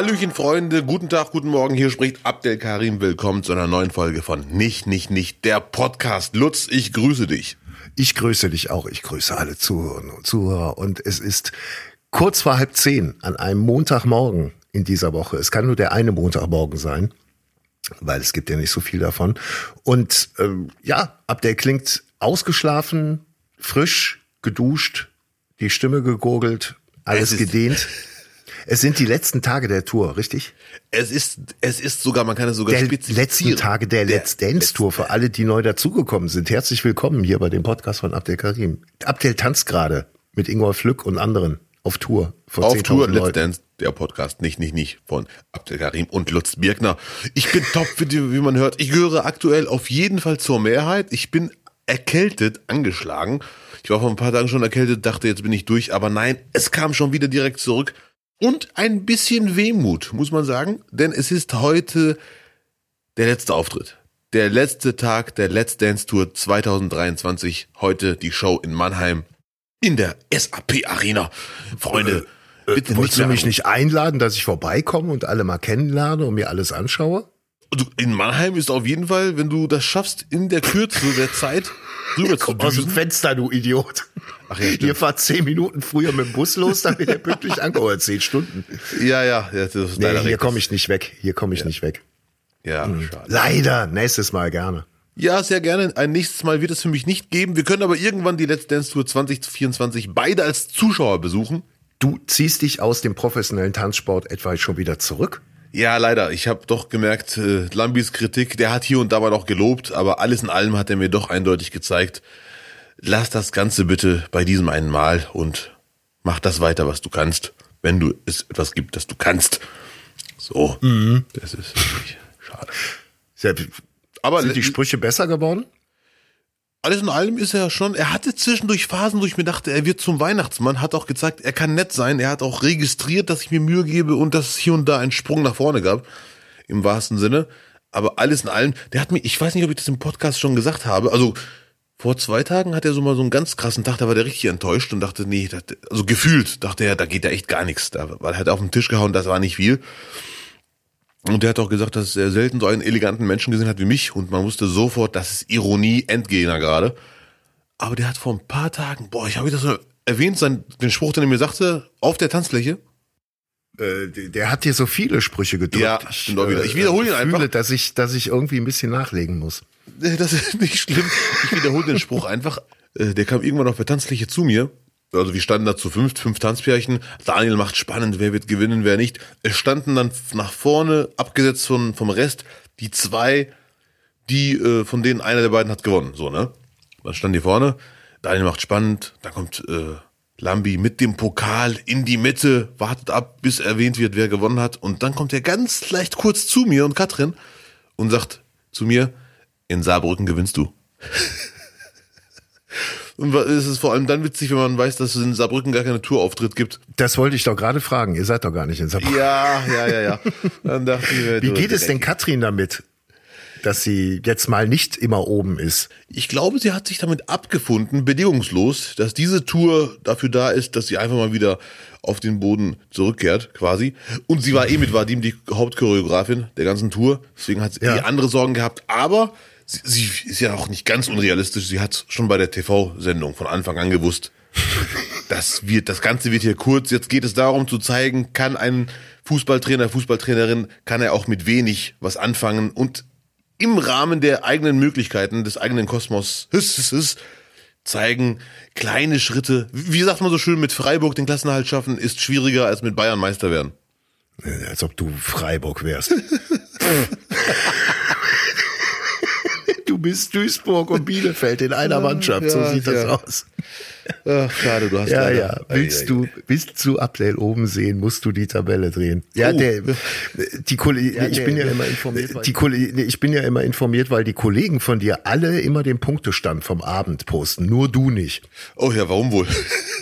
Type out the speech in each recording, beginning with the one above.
Hallöchen Freunde, guten Tag, guten Morgen, hier spricht Abdel Karim, willkommen zu einer neuen Folge von Nicht, Nicht, Nicht, der Podcast. Lutz, ich grüße dich. Ich grüße dich auch, ich grüße alle Zuhörerinnen und Zuhörer und es ist kurz vor halb zehn an einem Montagmorgen in dieser Woche. Es kann nur der eine Montagmorgen sein, weil es gibt ja nicht so viel davon. Und ähm, ja, Abdel klingt ausgeschlafen, frisch, geduscht, die Stimme gegurgelt, alles gedehnt. Es sind die letzten Tage der Tour, richtig? Es ist, es ist sogar, man kann es sogar der letzten Tage der, der Let's Dance Tour für alle, die neu dazugekommen sind. Herzlich willkommen hier bei dem Podcast von Abdel Karim. Abdel tanzt gerade mit Ingolf Lück und anderen auf Tour. Vor auf Tour, Let's Dance, der Podcast, nicht, nicht, nicht, von Abdel Karim und Lutz Birkner. Ich bin top, wie, wie man hört. Ich gehöre aktuell auf jeden Fall zur Mehrheit. Ich bin erkältet, angeschlagen. Ich war vor ein paar Tagen schon erkältet, dachte, jetzt bin ich durch, aber nein, es kam schon wieder direkt zurück. Und ein bisschen Wehmut, muss man sagen, denn es ist heute der letzte Auftritt. Der letzte Tag der Let's Dance Tour 2023. Heute die Show in Mannheim in der SAP Arena. Freunde, äh, äh, bitte Wolltest du mich nicht einladen, dass ich vorbeikomme und alle mal kennenlerne und mir alles anschaue? In Mannheim ist auf jeden Fall, wenn du das schaffst, in der Kürze der Zeit rüber zu Aus dem Fenster, du Idiot. Ach ja, Ihr fahrt zehn Minuten früher mit dem Bus los, damit ihr pünktlich angeholt. Zehn Stunden. Ja, ja. ja das ist nee, hier komme ich nicht weg. Hier komme ich ja. nicht weg. Ja, hm. schade. Leider. Nächstes Mal gerne. Ja, sehr gerne. Ein nächstes Mal wird es für mich nicht geben. Wir können aber irgendwann die Let's Dance Tour 2024 beide als Zuschauer besuchen. Du ziehst dich aus dem professionellen Tanzsport etwa schon wieder zurück? Ja, leider. Ich habe doch gemerkt, äh, Lambis Kritik, der hat hier und da mal noch gelobt, aber alles in allem hat er mir doch eindeutig gezeigt, lass das Ganze bitte bei diesem einen Mal und mach das weiter, was du kannst, wenn du es etwas gibt, das du kannst. So, mhm. das ist wirklich schade. aber sind die Sprüche besser geworden? alles in allem ist er schon, er hatte zwischendurch Phasen, wo ich mir dachte, er wird zum Weihnachtsmann, hat auch gezeigt, er kann nett sein, er hat auch registriert, dass ich mir Mühe gebe und dass es hier und da einen Sprung nach vorne gab, im wahrsten Sinne. Aber alles in allem, der hat mir, ich weiß nicht, ob ich das im Podcast schon gesagt habe, also vor zwei Tagen hat er so mal so einen ganz krassen Tag, da war der richtig enttäuscht und dachte, nee, das, also gefühlt dachte er, da geht ja echt gar nichts, da, weil er hat auf den Tisch gehauen, das war nicht viel. Und der hat auch gesagt, dass er selten so einen eleganten Menschen gesehen hat wie mich und man wusste sofort, das ist Ironie, Endgegner gerade. Aber der hat vor ein paar Tagen, boah, ich habe das so erwähnt, sein, den Spruch, den er mir sagte, auf der Tanzfläche. Äh, der hat dir so viele Sprüche gedrückt. Ja, stimmt auch wieder. Ich wiederhole ihn einfach. Fühle, dass ich, dass ich irgendwie ein bisschen nachlegen muss. Das ist nicht schlimm. Ich wiederhole den Spruch einfach. Äh, der kam irgendwann auf der Tanzfläche zu mir also wir standen da zu fünf, fünf Tanzpärchen. Daniel macht spannend, wer wird gewinnen, wer nicht. Es standen dann nach vorne, abgesetzt von, vom Rest, die zwei, die, äh, von denen einer der beiden hat gewonnen, so, ne? Dann standen die vorne, Daniel macht spannend, da kommt, äh, Lambi mit dem Pokal in die Mitte, wartet ab, bis erwähnt wird, wer gewonnen hat. Und dann kommt er ganz leicht kurz zu mir und Katrin und sagt zu mir, in Saarbrücken gewinnst du. Und es ist vor allem dann witzig, wenn man weiß, dass es in Saarbrücken gar keine Tourauftritt gibt. Das wollte ich doch gerade fragen. Ihr seid doch gar nicht in Saarbrücken. Ja, ja, ja, ja. Dann dachte ich mir, Wie geht es denn Katrin damit? dass sie jetzt mal nicht immer oben ist. Ich glaube, sie hat sich damit abgefunden, bedingungslos, dass diese Tour dafür da ist, dass sie einfach mal wieder auf den Boden zurückkehrt, quasi. Und sie war eh mit Vadim die Hauptchoreografin der ganzen Tour, deswegen hat sie ja. eh andere Sorgen gehabt. Aber sie, sie ist ja auch nicht ganz unrealistisch. Sie hat schon bei der TV-Sendung von Anfang an gewusst, das wird, das Ganze wird hier kurz. Jetzt geht es darum zu zeigen, kann ein Fußballtrainer, Fußballtrainerin, kann er auch mit wenig was anfangen und im Rahmen der eigenen Möglichkeiten, des eigenen Kosmos zeigen, kleine Schritte. Wie sagt man so schön, mit Freiburg den Klassenhalt schaffen, ist schwieriger als mit Bayern Meister werden. Als ob du Freiburg wärst. du bist Duisburg und Bielefeld in einer Mannschaft. Ja, so sieht ja. das aus. Ach, schade, du hast ja, ja. Willst du, willst du Abdel oben sehen, musst du die Tabelle drehen. Ja, oh. der, die Kollegen, ja, ich bin ja immer informiert, weil die Kollegen, ich bin ja immer informiert, weil die Kollegen von dir alle immer den Punktestand vom Abend posten, nur du nicht. Oh ja, warum wohl?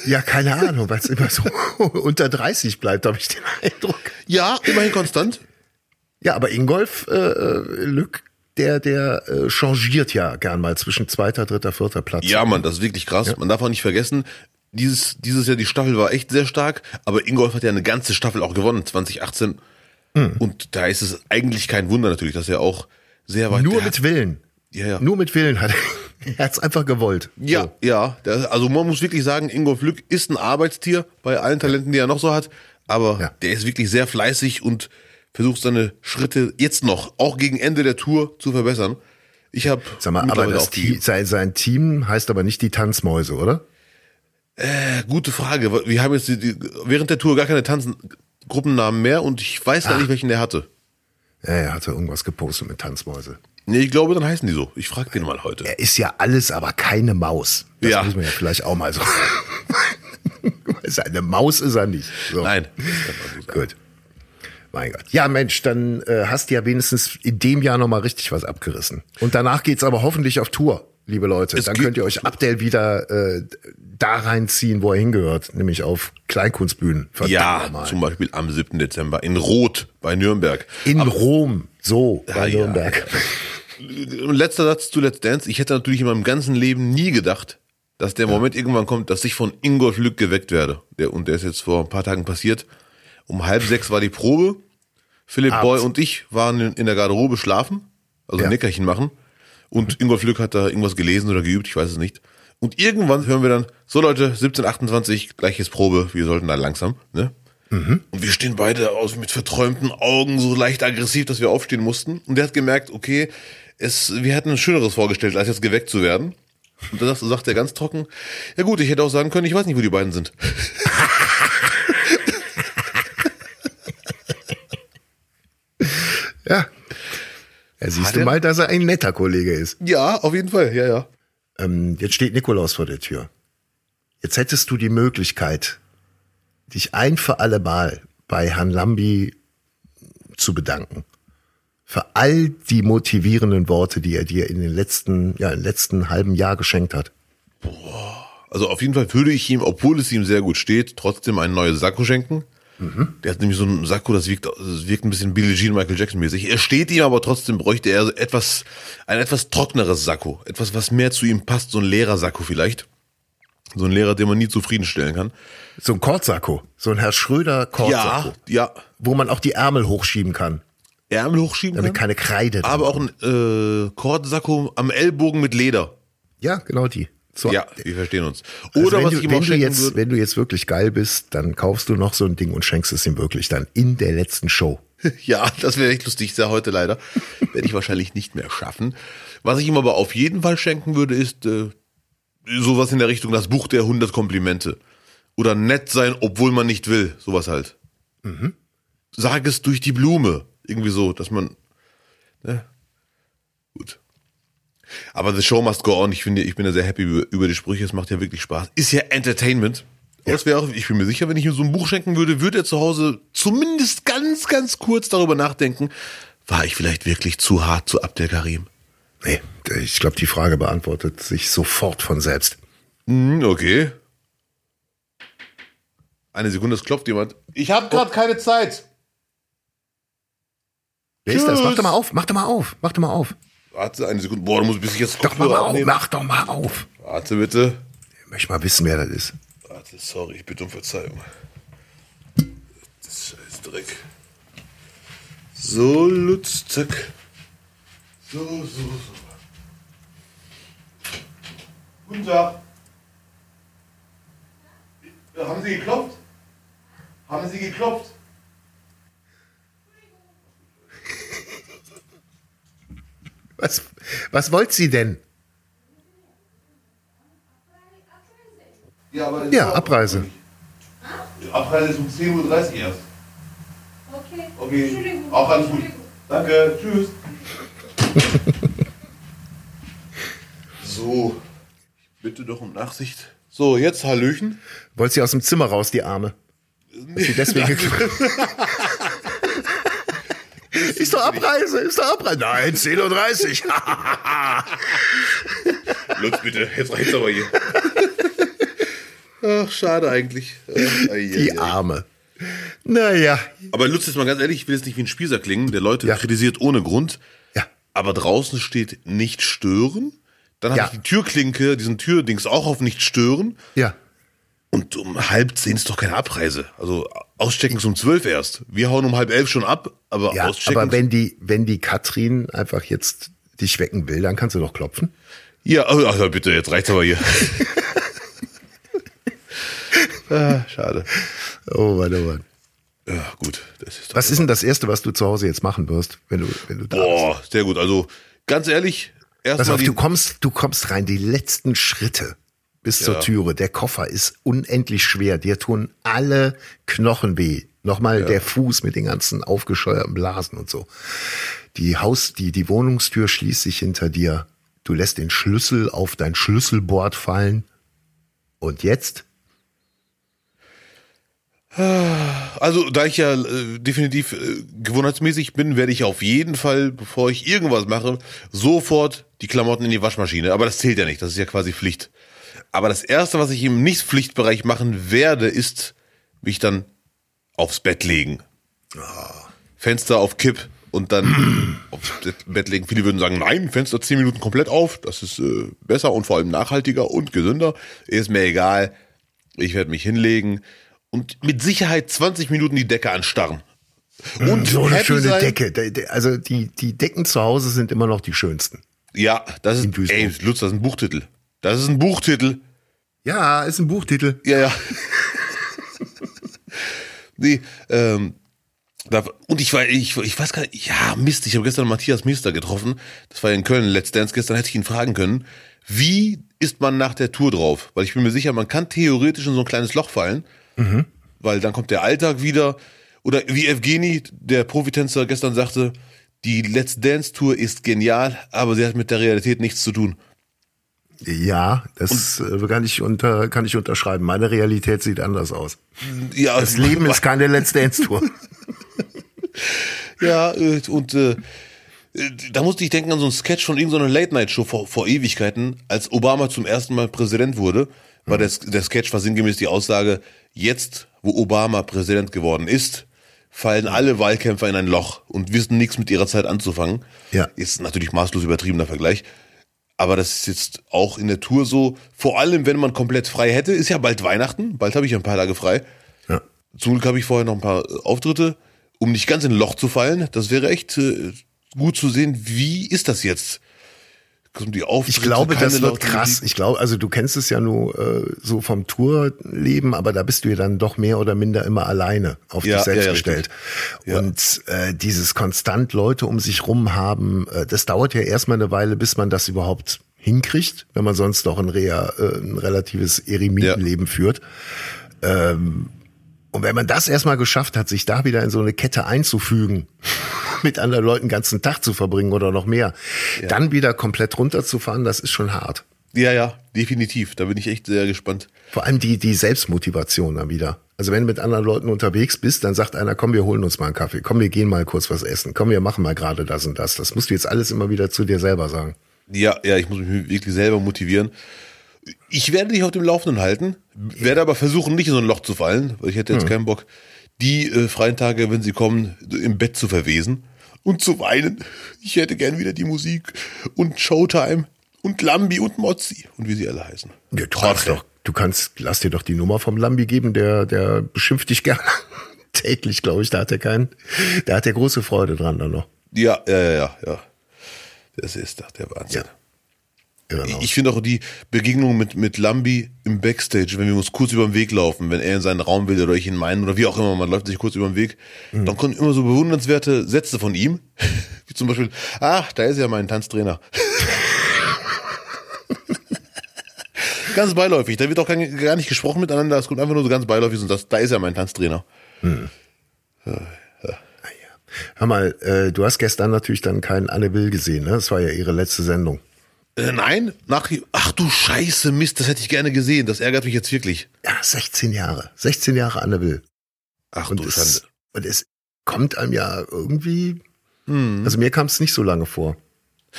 Ja, keine Ahnung, weil es immer so unter 30 bleibt, habe ich den Eindruck. Ja, immerhin konstant. Ja, aber Ingolf äh, äh Lück der, der äh, changiert ja gern mal zwischen zweiter, dritter, vierter Platz. Ja, man, das ist wirklich krass. Ja. Man darf auch nicht vergessen, dieses, dieses Jahr die Staffel war echt sehr stark, aber Ingolf hat ja eine ganze Staffel auch gewonnen. 2018 Und da ist es eigentlich kein Wunder natürlich, dass er auch sehr weit. Nur mit hat- Willen. Ja, ja. Nur mit Willen hat er. Hat's einfach gewollt. Ja, ja. Der, also man muss wirklich sagen, Ingolf Lück ist ein Arbeitstier bei allen Talenten, die er noch so hat. Aber Ja. der ist wirklich sehr fleißig und versucht seine Schritte jetzt noch, auch gegen Ende der Tour, zu verbessern. Ich habe Sag mal, aber das Team, sein, sein Team heißt aber nicht die Tanzmäuse, oder? Äh, gute Frage. Wir haben jetzt die, die, während der Tour gar keine Tanzgruppennamen mehr und ich weiß gar nicht, welchen der hatte. Ja, er hatte irgendwas gepostet mit Tanzmäuse. Nee, ich glaube, dann heißen die so. Ich frage den mal heute. Er ist ja alles, aber keine Maus. Das Ja. muss man ja vielleicht auch mal so. Eine Maus ist er nicht. So. Nein. Gut. Mein Gott. Ja, Mensch, dann äh, hast du ja wenigstens in dem Jahr nochmal richtig was abgerissen. Und danach geht's aber hoffentlich auf Tour, liebe Leute. Es dann könnt ihr euch Abdel wieder äh, da reinziehen, wo er hingehört, nämlich auf Kleinkunstbühnen. Ja, nochmal. zum Beispiel am 7. Dezember in Rot bei Nürnberg. In Rom, so, bei Ja, ja. Nürnberg. Letzter Satz zu Let's Dance. Ich hätte natürlich in meinem ganzen Leben nie gedacht, dass der Moment irgendwann kommt, dass ich von Ingolf Lück geweckt werde. Der, und der ist jetzt vor ein paar Tagen passiert. Um halb sechs war die Probe. Philipp Abends. Boy und ich waren in, der Garderobe schlafen, also Ja. ein Nickerchen machen. Und Ingolf Lück hat da irgendwas gelesen oder geübt, ich weiß es nicht. Und irgendwann hören wir dann, so Leute, 1728, gleiches Probe, wir sollten da langsam, ne? Und wir stehen beide aus mit verträumten Augen, so leicht aggressiv, dass wir aufstehen mussten. Und der hat gemerkt, okay, es, wir hätten ein Schöneres vorgestellt, als jetzt geweckt zu werden. Und dann sagt er ganz trocken, ja gut, ich hätte auch sagen können, ich weiß nicht, wo die beiden sind. Ja. Ja, siehst Hat du er- mal, dass er ein netter Kollege ist. Ja, auf jeden Fall, ja, ja. Ähm, jetzt steht Nikolaus vor der Tür. Jetzt hättest du die Möglichkeit, dich ein für alle Mal bei Herrn Lambi zu bedanken. Für all die motivierenden Worte, die er dir in den letzten, ja, im letzten halben Jahr geschenkt hat. Also auf jeden Fall würde ich ihm, obwohl es ihm sehr gut steht, trotzdem ein neues Sakko schenken. Der hat nämlich so ein Sakko, das wirkt, das wirkt ein bisschen Billie Jean Michael Jackson mäßig. Er steht ihm, aber trotzdem bräuchte er etwas, ein etwas trockeneres Sakko. Etwas, was mehr zu ihm passt, so ein leerer Sakko vielleicht. So ein Lehrer, den man nie zufriedenstellen kann. So ein Kordsacko. So ein Herr Schröder Kordsacko. Ja, ja. Wo man auch die Ärmel hochschieben kann, Ärmel hochschieben damit kann. keine Kreide. drin Aber auch ein äh, Kordsacko am Ellbogen mit Leder. Ja, genau die. So, Ja, wir verstehen uns. Also Oder wenn was du, ich wenn du jetzt, würde. wenn du jetzt wirklich geil bist, dann kaufst du noch so ein Ding und schenkst es ihm wirklich dann in der letzten Show. Ja, das wäre echt lustig. Ja heute leider. Werde ich wahrscheinlich nicht mehr schaffen. Was ich ihm aber auf jeden Fall schenken würde, ist äh, sowas in der Richtung das Buch der 100 Komplimente. Oder nett sein, obwohl man nicht will. Sowas halt. Sag es durch die Blume. Irgendwie so, dass man. Ne? Gut. Aber the show must go on. Ich finde, ich bin ja sehr happy über, über die Sprüche. Es macht ja wirklich Spaß. Ist ja Entertainment. Das wäre auch, ich bin mir sicher, wenn ich ihm so ein Buch schenken würde, würde er zu Hause zumindest ganz, ganz kurz darüber nachdenken, war ich vielleicht wirklich zu hart zu Abdel Karim? Nee, ich glaube, die Frage beantwortet sich sofort von selbst. Hm, okay. Eine Sekunde, es klopft jemand. Ich habe gerade keine Zeit. Wer ist das? Mach doch mal auf, mach doch mal auf, mach doch mal auf. Warte, eine Sekunde. Boah, da muss ich bis ich jetzt Doch mal, auf, abnehmen. mach doch mal auf. Warte bitte. Ich möchte mal wissen, wer das ist. Warte, sorry, ich bitte um Verzeihung. Das scheiß Dreck. So, Lutz, zack. So, so, so. Guten Tag. Haben Sie geklopft? Haben Sie geklopft? Was, was wollt sie denn? Ja, aber Ja, Abreise. Die Abreise ist um 10.30 Uhr erst. Okay. Okay, Entschuldigung. auch alles gut. Danke, tschüss. so, ich bitte doch um Nachsicht. So, jetzt Hallöchen. Wollt sie aus dem Zimmer raus, die Arme? Dass sie deswegen Ist doch Abreise, ist doch Abreise. Nein, 10.30 Uhr. Lutz, bitte, jetzt reicht's aber hier. Ach, schade eigentlich. Ach, die. Arme. Naja. Aber Lutz, jetzt mal ganz ehrlich, ich will jetzt nicht wie ein Spießer klingen, der Leute Ja. kritisiert ohne Grund. Ja. Aber draußen steht nicht stören. Dann habe Ja. ich die Türklinke, diesen Türdings auch auf nicht stören. Ja. Und um halb zehn ist doch keine Abreise. Also auschecken ist um zwölf erst. Wir hauen um halb elf schon ab, aber Ja, auschecken. aber wenn die, wenn die Katrin einfach jetzt dich wecken will, dann kannst du doch klopfen. ja, also bitte, jetzt reicht's aber hier. ah, schade. Oh Mann, oh Mann. Ja, gut. Ist Was ist denn das Erste, was du zu Hause jetzt machen wirst, wenn du, wenn du da bist? Boah, sehr gut. Also ganz ehrlich, Pass erstmal auf, die. du kommst, du kommst rein, die letzten Schritte bis zur Ja. Türe. Der Koffer ist unendlich schwer. Dir tun alle Knochen weh. Nochmal der Fuß mit den ganzen aufgescheuerten Blasen und so. Die Haus, die, die Wohnungstür schließt sich hinter dir. Du lässt den Schlüssel auf dein Schlüsselbord fallen. Und jetzt? Also, da ich ja äh, definitiv äh, gewohnheitsmäßig bin, werde ich auf jeden Fall, bevor ich irgendwas mache, sofort die Klamotten in die Waschmaschine. Aber das zählt ja nicht, das ist ja quasi Pflicht. Aber das Erste, was ich im Nicht-Pflichtbereich machen werde, ist mich dann aufs Bett legen. Fenster auf Kipp und dann aufs Bett legen. Viele würden sagen, nein, Fenster 10 Minuten komplett auf, das ist äh, besser und vor allem nachhaltiger und gesünder. Ist mir egal. Ich werde mich hinlegen und mit Sicherheit 20 Minuten die Decke anstarren. Und So eine schöne sein. Decke. De- de- Also die, die Decken zu Hause sind immer noch die schönsten. Ja, das ist, ey, Lutz, das ist ein Buchtitel. Das ist ein Buchtitel. Ja, ist ein Buchtitel. Ja, ja. nee, ähm, da, und ich war, ich, ich weiß gar nicht, ja, Mist, ich habe gestern Matthias Mister getroffen. Das war ja in Köln, Let's Dance gestern, hätte ich ihn fragen können. Wie ist man nach der Tour drauf? Weil ich bin mir sicher, man kann theoretisch in so ein kleines Loch fallen, weil dann kommt der Alltag wieder. Oder wie Evgeny, der Profitänzer, gestern sagte, die Let's Dance Tour ist genial, aber sie hat mit der Realität nichts zu tun. Ja, das äh, kann ich unter, kann ich unterschreiben. Meine Realität sieht anders aus. Ja, Das Leben ist keine Let's Dance Tour. Ja, äh, und äh, äh, da musste ich denken an so einen Sketch von irgendeiner Late-Night-Show vor, vor Ewigkeiten, als Obama zum ersten Mal Präsident wurde, war der, der Sketch war sinngemäß die Aussage, jetzt, wo Obama Präsident geworden ist, fallen alle Wahlkämpfer in ein Loch und wissen nichts mit ihrer Zeit anzufangen. Ja. Ist natürlich maßlos übertriebener Vergleich. Aber das ist jetzt auch in der Tour so, vor allem wenn man komplett frei hätte, ist ja bald Weihnachten, bald habe ich ja ein paar Tage frei. Ja. Zum Glück habe ich vorher noch ein paar äh, Auftritte, um nicht ganz in ein Loch zu fallen. Das wäre echt äh, gut zu sehen. Wie ist das jetzt? Die Auftritte, Ich glaube, das wird krass. Ich glaube, also du kennst es ja nur äh, so vom Tourleben, aber da bist du ja dann doch mehr oder minder immer alleine auf Ja, dich selbst ja, gestellt. Ja. Und äh, dieses konstant Leute um sich rum haben, äh, das dauert ja erstmal eine Weile, bis man das überhaupt hinkriegt, wenn man sonst doch ein, Rea, äh, ein relatives Eremitenleben führt. Ähm, und wenn man das erstmal geschafft hat, sich da wieder in so eine Kette einzufügen, mit anderen Leuten den ganzen Tag zu verbringen oder noch mehr, dann wieder komplett runterzufahren, das ist schon hart. Ja, ja, definitiv. Da bin ich echt sehr gespannt. Vor allem die, die Selbstmotivation dann wieder. Also wenn du mit anderen Leuten unterwegs bist, dann sagt einer, komm, wir holen uns mal einen Kaffee, komm, wir gehen mal kurz was essen, komm, wir machen mal gerade das und das. Das musst du jetzt alles immer wieder zu dir selber sagen. Ja, ja, ich muss mich wirklich selber motivieren. Ich werde dich auf dem Laufenden halten, werde aber versuchen, nicht in so ein Loch zu fallen, weil ich hätte Hm. jetzt keinen Bock, die äh, freien Tage, wenn sie kommen, im Bett zu verwesen und zu weinen. Ich hätte gern wieder die Musik und Showtime und Lambi und Mozzi und wie sie alle heißen. Ja, du kannst doch, du kannst, lass dir doch die Nummer vom Lambi geben, der, der beschimpft dich gerne. Täglich, glaube ich, da hat er keinen, da hat er große Freude dran dann noch. Ja, ja, ja, ja, ja. Das ist doch der Wahnsinn. Genau. Ich finde auch die Begegnung mit, mit Lambi im Backstage, wenn wir uns kurz über den Weg laufen, wenn er in seinen Raum will oder ich in meinen oder wie auch immer, man läuft sich kurz über den Weg, dann kommen immer so bewundernswerte Sätze von ihm, wie zum Beispiel, ach, da ist ja mein Tanztrainer. ganz beiläufig, da wird auch gar nicht, gesprochen miteinander, es kommt einfach nur so ganz beiläufig und das, da ist ja mein Tanztrainer. Hör mal, äh, du hast gestern natürlich dann keinen Anne Will gesehen, ne? Das war ja ihre letzte Sendung. Äh, nein, nach, ach du Scheiße, Mist, das hätte ich gerne gesehen, das ärgert mich jetzt wirklich. Ja, 16 Jahre. 16 Jahre Anne Will. Ach Und du es, Schande. und es kommt einem ja irgendwie, Hm. also mir kam es nicht so lange vor.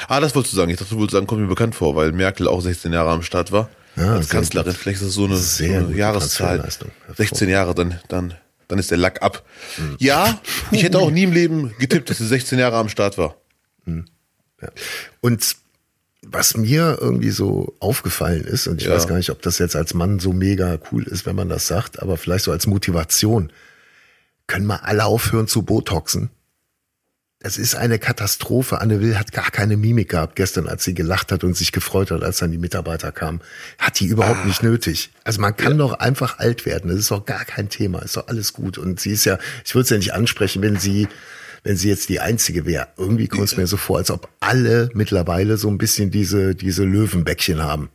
Ah, das wolltest du sagen. Ich dachte, du wolltest sagen, kommt mir bekannt vor, weil Merkel auch 16 Jahre am Start war. Ja, als Kanzlerin. gut. Vielleicht ist das so eine, so eine Jahreszahl. Transferleistung. 16 Jahre, dann, dann, dann ist der Lack ab. Ja, ich hätte auch nie im Leben getippt, dass sie 16 Jahre am Start war. Ja. Und was mir irgendwie so aufgefallen ist, und ich Ja. weiß gar nicht, ob das jetzt als Mann so mega cool ist, wenn man das sagt, aber vielleicht so als Motivation, können wir alle aufhören zu Botoxen? Das ist eine Katastrophe. Anne Will hat gar keine Mimik gehabt gestern, als sie gelacht hat und sich gefreut hat, als dann die Mitarbeiter kamen. Hat die überhaupt nicht nötig. Also man kann doch einfach alt werden. Das ist doch gar kein Thema. Ist doch alles gut. Und sie ist ja, ich würde es ja nicht ansprechen, wenn sie, wenn sie jetzt die einzige wäre. Irgendwie kommt es mir so vor, als ob alle mittlerweile so ein bisschen diese, diese Löwenbäckchen haben.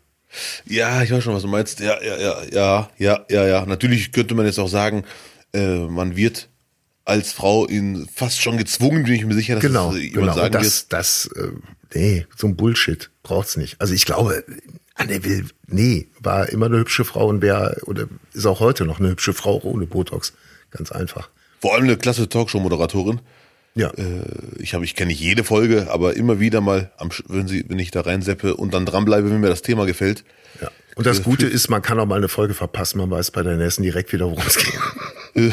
Ja, ich weiß schon, was du meinst. Ja, ja, ja, ja, ja, ja, ja. Natürlich könnte man jetzt auch sagen, äh, man wird als Frau in fast schon gezwungen, bin ich mir sicher, dass Genau, es, äh, jemand genau. Sagen das, das, äh, nee, so ein Bullshit braucht's nicht. Also ich glaube, Anne Will, nee, war immer eine hübsche Frau und wäre, oder ist auch heute noch eine hübsche Frau ohne Botox. Ganz einfach. wird. Vor allem eine klasse Talkshow-Moderatorin. Ja. Äh, ich habe, ich kenne nicht jede Folge, aber immer wieder mal, am, wenn sie, wenn ich da reinseppe und dann dranbleibe, wenn mir das Thema gefällt. ja. Und das Äh, Gute ist, man kann auch mal eine Folge verpassen, man weiß bei der nächsten direkt wieder, worum es geht.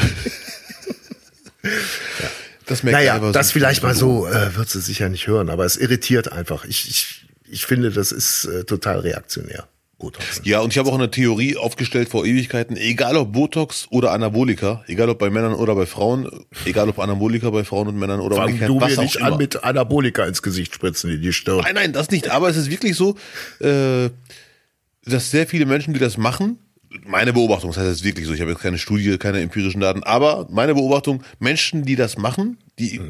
Das merkt Naja, aber das so- vielleicht mal so, äh, wird sie sicher nicht hören, aber es irritiert einfach. Ich, ich, ich finde, das ist äh, total reaktionär. Botoxen. Ja, und ich habe auch eine Theorie aufgestellt vor Ewigkeiten, egal ob Botox oder Anabolika, egal ob bei Männern oder bei Frauen, egal ob Anabolika bei Frauen und Männern oder Fang du mir nicht an mit Anabolika ins Gesicht spritzen in die Stirn. Nein, nein, das nicht. Aber es ist wirklich so, äh, dass sehr viele Menschen, die das machen, meine Beobachtung, das heißt es ist wirklich so, ich habe jetzt keine Studie, keine empirischen Daten, aber meine Beobachtung, Menschen, die das machen, die,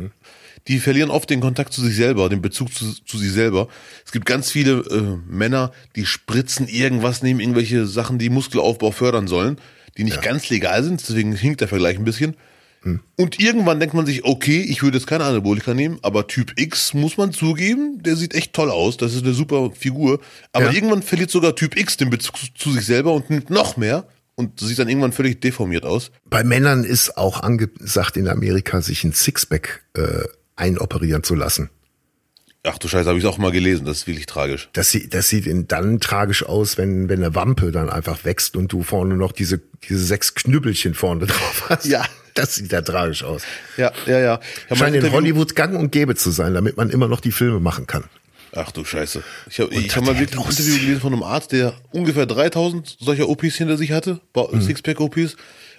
die verlieren oft den Kontakt zu sich selber, den Bezug zu, zu sich selber. Es gibt ganz viele äh, Männer, die spritzen irgendwas, nehmen irgendwelche Sachen, die Muskelaufbau fördern sollen, die nicht ganz legal sind, deswegen hinkt der Vergleich ein bisschen. Und irgendwann denkt man sich, okay, ich würde jetzt keine Anabolika nehmen, aber Typ X muss man zugeben, der sieht echt toll aus, das ist eine super Figur. Aber Ja. irgendwann verliert sogar Typ X den Bezug zu sich selber und nimmt noch mehr und sieht dann irgendwann völlig deformiert aus. Bei Männern ist auch angesagt in Amerika, sich ein Sixpack äh, einoperieren zu lassen. Ach du Scheiße, habe ich auch mal gelesen, das ist wirklich tragisch. Das sieht, das sieht dann tragisch aus, wenn, wenn eine Wampe dann einfach wächst und du vorne noch diese, diese sechs Knüppelchen vorne drauf hast. Ja. Das sieht ja tragisch aus. Ja, ja, ja. Scheint in Hollywood gang und gäbe zu sein, damit man immer noch die Filme machen kann. Ach du Scheiße. Ich habe ich hab mal wirklich ein Interview gelesen von einem Arzt, der ungefähr 3000 solcher OPs hinter sich hatte, Ba- Mhm.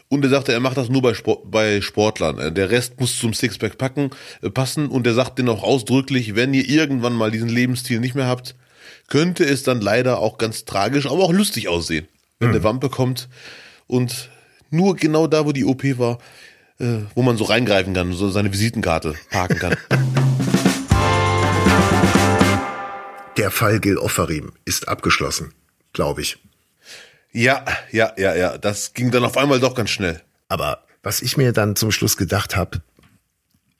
Und der sagte, er macht das nur bei, Sport, bei Sportlern. Äh, Der Rest muss zum Sixpack packen, äh, passen. Und der sagt denen auch ausdrücklich, wenn ihr irgendwann mal diesen Lebensstil nicht mehr habt, könnte es dann leider auch ganz tragisch, aber auch lustig aussehen. Wenn Mhm. eine Wampe kommt und nur genau da, wo die OP war, äh, wo man so reingreifen kann, so seine Visitenkarte parken kann. Der Fall Gil Offarim ist abgeschlossen, glaube ich. Ja, ja, ja, ja. Das ging dann auf einmal doch ganz schnell. Aber was ich mir dann zum Schluss gedacht habe,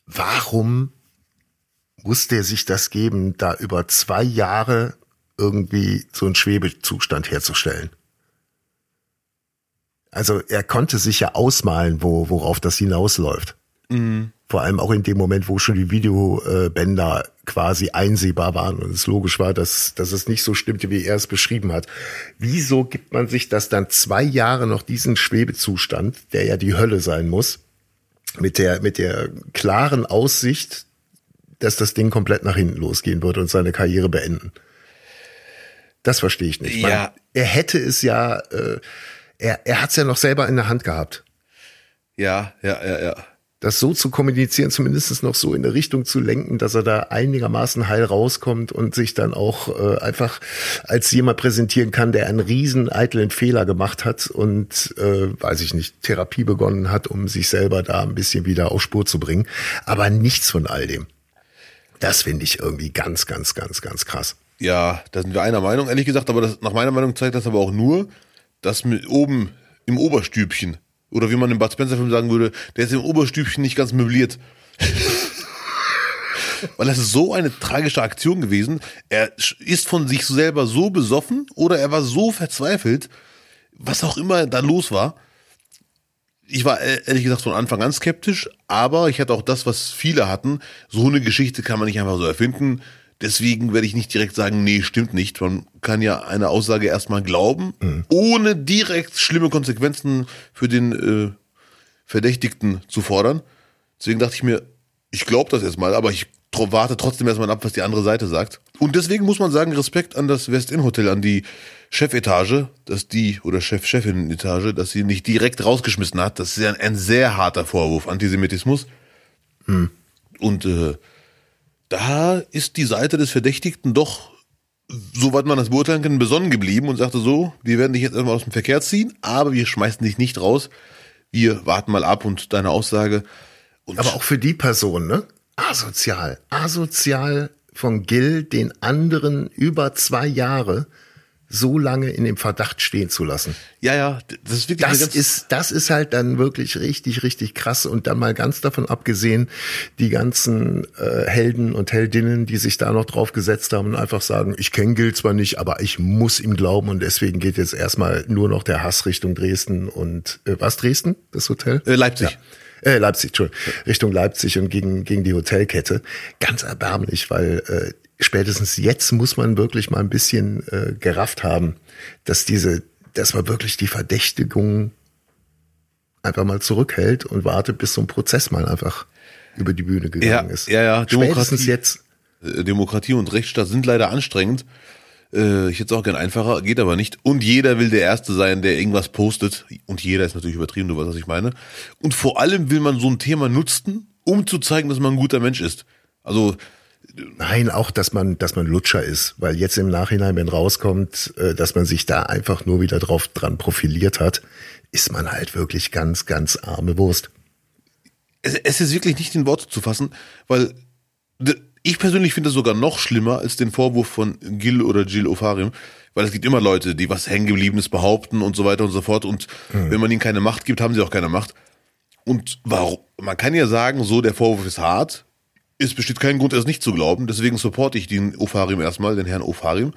warum muss der sich das geben, da über zwei Jahre irgendwie so einen Schwebezustand herzustellen? Also er konnte sich ja ausmalen, wo, worauf das hinausläuft. Vor allem auch in dem Moment, wo schon die Videobänder quasi einsehbar waren und es logisch war, dass, dass es nicht so stimmte, wie er es beschrieben hat. Wieso gibt man sich das dann zwei Jahre noch diesen Schwebezustand, der ja die Hölle sein muss, mit der, mit der klaren Aussicht, dass das Ding komplett nach hinten losgehen würde und seine Karriere beenden? Das verstehe ich nicht. Ja. Man, er hätte es ja, äh, er, er hat es ja noch selber in der Hand gehabt Ja, ja, ja, ja. Das so zu kommunizieren, zumindest noch so in eine Richtung zu lenken, dass er da einigermaßen heil rauskommt und sich dann auch äh, einfach als jemand präsentieren kann, der einen riesen eitlen Fehler gemacht hat und, äh, weiß ich nicht, Therapie begonnen hat, um sich selber da ein bisschen wieder auf Spur zu bringen. Aber nichts von all dem. Das finde ich irgendwie ganz, ganz, ganz, ganz krass. Ja, da sind wir einer Meinung, ehrlich gesagt, aber das, nach meiner Meinung zeigt das aber auch nur, dass mit oben im Oberstübchen, oder wie man im Bud Spencer Film sagen würde, der ist im Oberstübchen nicht ganz möbliert. Weil das ist so eine tragische Aktion gewesen. Er ist von sich selber so besoffen oder er war so verzweifelt, was auch immer da los war. Ich war äh, ehrlich gesagt von Anfang an skeptisch, aber ich hatte auch das, was viele hatten. So eine Geschichte kann man nicht einfach so erfinden. Deswegen werde ich nicht direkt sagen, nee, stimmt nicht. Man kann ja eine Aussage erstmal glauben, ohne direkt schlimme Konsequenzen für den äh, Verdächtigten zu fordern. Deswegen dachte ich mir, ich glaube das erstmal, aber ich warte trotzdem erstmal ab, was die andere Seite sagt. Und deswegen muss man sagen, Respekt an das West-Inn-Hotel, an die Chefetage, dass die, oder Chef-Chefin-Etage, dass sie nicht direkt rausgeschmissen hat. Das ist ja ein, ein sehr harter Vorwurf, Antisemitismus. Hm. Und äh, da ist die Seite des Verdächtigten doch, soweit man das beurteilen kann, besonnen geblieben und sagte so, wir werden dich jetzt erstmal aus dem Verkehr ziehen, aber wir schmeißen dich nicht raus. Wir warten mal ab und deine Aussage. Und Aber auch für die Person, ne? Asozial. Asozial von Gil, den anderen über zwei Jahre so lange in dem Verdacht stehen zu lassen. ja, ja, das ist wirklich Das ganz ist, das ist halt dann wirklich richtig, richtig krass. Und dann mal ganz davon abgesehen, die ganzen äh, Helden und Heldinnen, die sich da noch drauf gesetzt haben und einfach sagen, ich kenne Gil zwar nicht, aber ich muss ihm glauben und deswegen geht jetzt erstmal nur noch der Hass Richtung Dresden und äh, was Dresden? Das Hotel? äh, Leipzig. Ja. Äh, Leipzig, Entschuldigung. Richtung Leipzig und gegen, gegen die Hotelkette. Ganz erbärmlich, weil äh, spätestens jetzt muss man wirklich mal ein bisschen äh, gerafft haben, dass diese, dass man wirklich die Verdächtigung einfach mal zurückhält und wartet, bis so ein Prozess mal einfach über die Bühne gegangen Ja, ist. ja, ja, Spätestens Demokratie. jetzt. Äh, Demokratie und Rechtsstaat sind leider anstrengend. Äh, Ich hätte es auch gern einfacher, geht aber nicht. Und jeder will der Erste sein, der irgendwas postet. Und jeder ist natürlich übertrieben, du weißt, was ich meine. Und vor allem will man so ein Thema nutzen, um zu zeigen, dass man ein guter Mensch ist. Also, Nein, auch, dass man, dass man Lutscher ist, weil jetzt im Nachhinein, wenn rauskommt, äh, dass man sich da einfach nur wieder drauf dran profiliert hat, ist man halt wirklich ganz, ganz arme Wurst. es, es ist wirklich nicht in Worte zu fassen, weil ich persönlich finde es sogar noch schlimmer als den Vorwurf von Gil oder Gil Ofarim, weil es gibt immer Leute, die was hängengebliebenes behaupten und so weiter und so fort und wenn man ihnen keine Macht gibt, haben sie auch keine Macht. Und warum? Man kann ja sagen, so der Vorwurf ist hart, es besteht kein Grund, es nicht zu glauben, deswegen supporte ich den Ofarim erstmal, den Herrn Ofarim.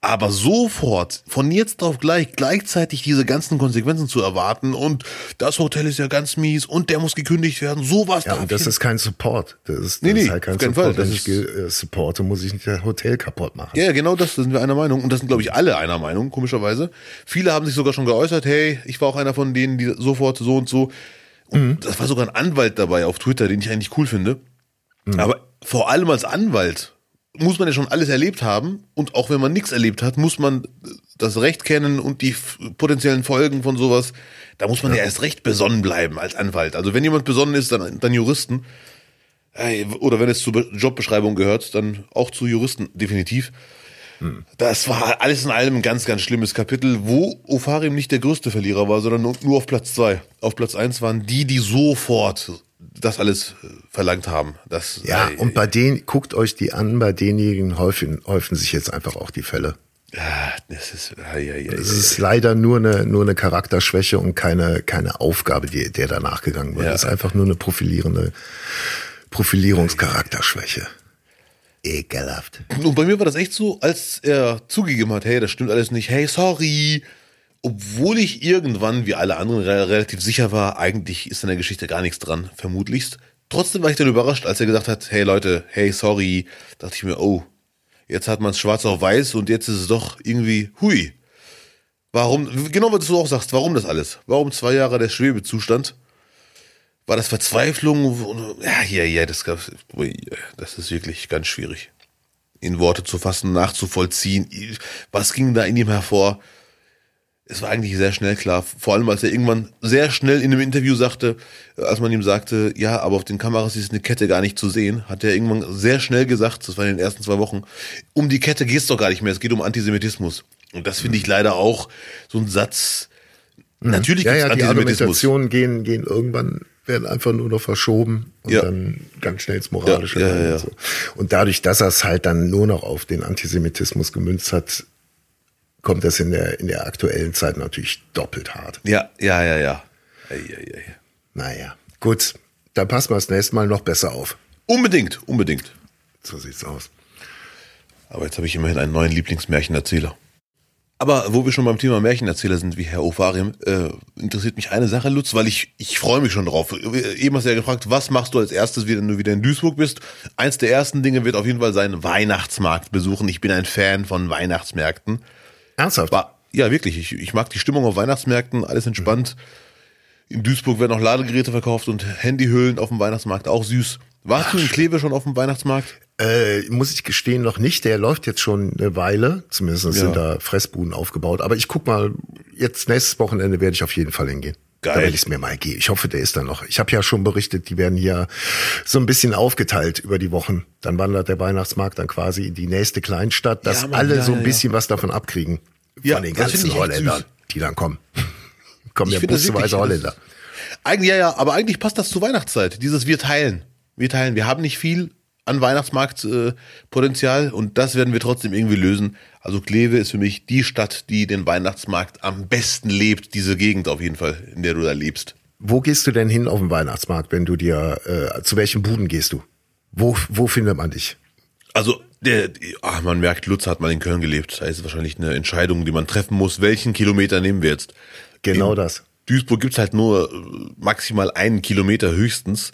Aber sofort, von jetzt auf gleich, gleichzeitig diese ganzen Konsequenzen zu erwarten und das Hotel ist ja ganz mies und der muss gekündigt werden, sowas Ja, und das ist kein Support. Das ist, das Nee, nee, ist halt kein auf keinen Support. Fall. Wenn Das ich ge- äh, supporte, muss ich nicht das Hotel kaputt machen. Ja, genau das, da sind wir einer Meinung. Und das sind, glaube ich, alle einer Meinung, komischerweise. Viele haben sich sogar schon geäußert, hey, ich war auch einer von denen, die sofort so und so. Und das war sogar ein Anwalt dabei auf Twitter, den ich eigentlich cool finde. Aber vor allem als Anwalt muss man ja schon alles erlebt haben. Und auch wenn man nichts erlebt hat, muss man das Recht kennen und die potenziellen Folgen von sowas. Da muss man ja, erst recht besonnen bleiben als Anwalt. Also wenn jemand besonnen ist, dann, dann Juristen. Oder wenn es zur Be- Jobbeschreibung gehört, dann auch zu Juristen, definitiv. Das war alles in allem ein ganz, ganz schlimmes Kapitel, wo Ofarim nicht der größte Verlierer war, sondern nur- nur auf Platz zwei. Auf Platz eins waren die, die sofort das alles äh, verlangt haben. Das, Ja, und bei denen, guckt euch die an, bei denjenigen häufen, häufen sich jetzt einfach auch die Fälle. ah, das ist, ei, ei, ei, Es ist leider nur eine, nur eine Charakterschwäche und keine, keine Aufgabe, die, der da nachgegangen wird. Ja. Es ist einfach nur eine profilierende Profilierungscharakterschwäche. Ekelhaft. Und bei mir war das echt so, als er zugegeben hat, hey, das stimmt alles nicht, hey, sorry. Obwohl ich irgendwann, wie alle anderen, re relativ sicher war, eigentlich ist in der Geschichte gar nichts dran, vermutlichst. Trotzdem war ich dann überrascht, als er gesagt hat, hey Leute, hey, sorry. Dachte ich mir, oh, jetzt hat man es schwarz auf weiß und jetzt ist es doch irgendwie, hui. Warum, genau was du auch sagst, warum das alles? Warum zwei Jahre der Schwebezustand? War das Verzweiflung? Ja, ja, ja, das, das ist wirklich ganz schwierig. In Worte zu fassen, nachzuvollziehen. Was ging da in ihm hervor? Es war eigentlich sehr schnell klar. Vor allem, als er irgendwann sehr schnell in einem Interview sagte, als man ihm sagte, ja, aber auf den Kameras ist eine Kette gar nicht zu sehen, hat er irgendwann sehr schnell gesagt, das war in den ersten zwei Wochen, um die Kette geht's doch gar nicht mehr, es geht um Antisemitismus. Und das finde ich leider auch so ein Satz. Natürlich Ja, gibt's ja, die Antisemitismus. Argumentationen gehen, gehen irgendwann, werden einfach nur noch verschoben und Ja. dann ganz schnell ins Moralische. Ja, ja, ja. Und, so. und dadurch, dass er es halt dann nur noch auf den Antisemitismus gemünzt hat, kommt das in der, in der aktuellen Zeit natürlich doppelt hart. Ja, ja, ja, ja. Ei, ei, ei. Naja, gut, dann passen wir das nächste Mal noch besser auf. Unbedingt, unbedingt. So sieht's aus. Aber jetzt habe ich immerhin einen neuen Lieblingsmärchenerzähler. Aber wo wir schon beim Thema Märchenerzähler sind, wie Herr Ofarim, äh, interessiert mich eine Sache, Lutz, weil ich, ich freue mich schon drauf. Eben hast du ja gefragt, was machst du als erstes, wenn du wieder in Duisburg bist? Eins der ersten Dinge wird auf jeden Fall sein, Weihnachtsmarkt besuchen. Ich bin ein Fan von Weihnachtsmärkten. Ernsthaft? War, ja, wirklich. Ich, ich mag die Stimmung auf Weihnachtsmärkten, alles entspannt. In Duisburg werden auch Ladegeräte verkauft und Handyhüllen auf dem Weihnachtsmarkt, auch süß. Warst du in Kleve schon auf dem Weihnachtsmarkt? Äh, muss ich gestehen, noch nicht. Der läuft jetzt schon eine Weile. Zumindest Ja. sind da Fressbuden aufgebaut. Aber ich guck mal, jetzt nächstes Wochenende werde ich auf jeden Fall hingehen. Geil. Da werde ich es mir mal geben. Ich hoffe, der ist da noch. Ich habe ja schon berichtet, die werden hier so ein bisschen aufgeteilt über die Wochen. Dann wandert der Weihnachtsmarkt dann quasi in die nächste Kleinstadt, dass Ja, Mann, alle ja, so ein ja, bisschen was davon abkriegen. Ja, von den ganzen Holländern, die dann kommen. kommen Ich ja busweise Holländer. Eigentlich, ja, ja, aber eigentlich passt das zur Weihnachtszeit. Dieses Wir teilen. Wir teilen. Wir haben nicht viel an Weihnachtsmarktpotenzial äh, und das werden wir trotzdem irgendwie lösen. Also Kleve ist für mich die Stadt, die den Weihnachtsmarkt am besten lebt. Diese Gegend auf jeden Fall, in der du da lebst. Wo gehst du denn hin auf den Weihnachtsmarkt, wenn du dir, äh, zu welchen Buden gehst du? Wo, wo findet man dich? Also der, ach, man merkt, Lutz hat mal in Köln gelebt. Da ist es wahrscheinlich eine Entscheidung, die man treffen muss. Welchen Kilometer nehmen wir jetzt? Genau das. Duisburg gibt's halt nur äh, maximal einen Kilometer höchstens.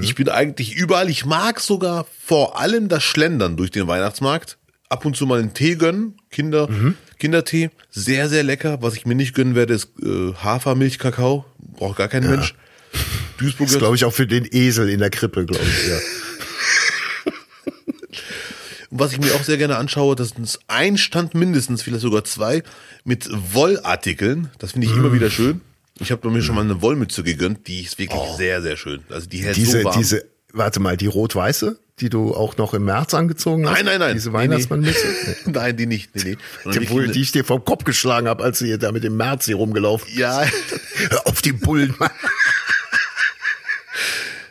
Ich bin eigentlich überall. Ich mag sogar vor allem das Schlendern durch den Weihnachtsmarkt. Ab und zu mal einen Tee gönnen, Kinder, Kindertee. Sehr, sehr lecker. Was ich mir nicht gönnen werde, ist äh, Hafermilchkakao. Braucht gar kein Mensch. Duisburg Das glaube ich auch für den Esel in der Krippe, glaube ich. Ja. Was ich mir auch sehr gerne anschaue, das ist ein Stand mindestens, vielleicht sogar zwei, mit Wollartikeln. Das finde ich Mm. immer wieder schön. Ich habe mir schon mal eine Wollmütze gegönnt, die ist wirklich sehr, sehr schön. Also die hält Oh. Diese, so warm. diese, warte mal, die rot-weiße, die du auch noch im März angezogen hast? Nein, nein, nein. Diese Nee, nee. Weihnachtsmannmütze? Nee. Nein, die nicht. Nee, nee. Obwohl, wirklich die ich dir vom Kopf geschlagen habe, als du hier da mit dem März hier rumgelaufen eine- Ja, Hör auf die Bullen, Mann.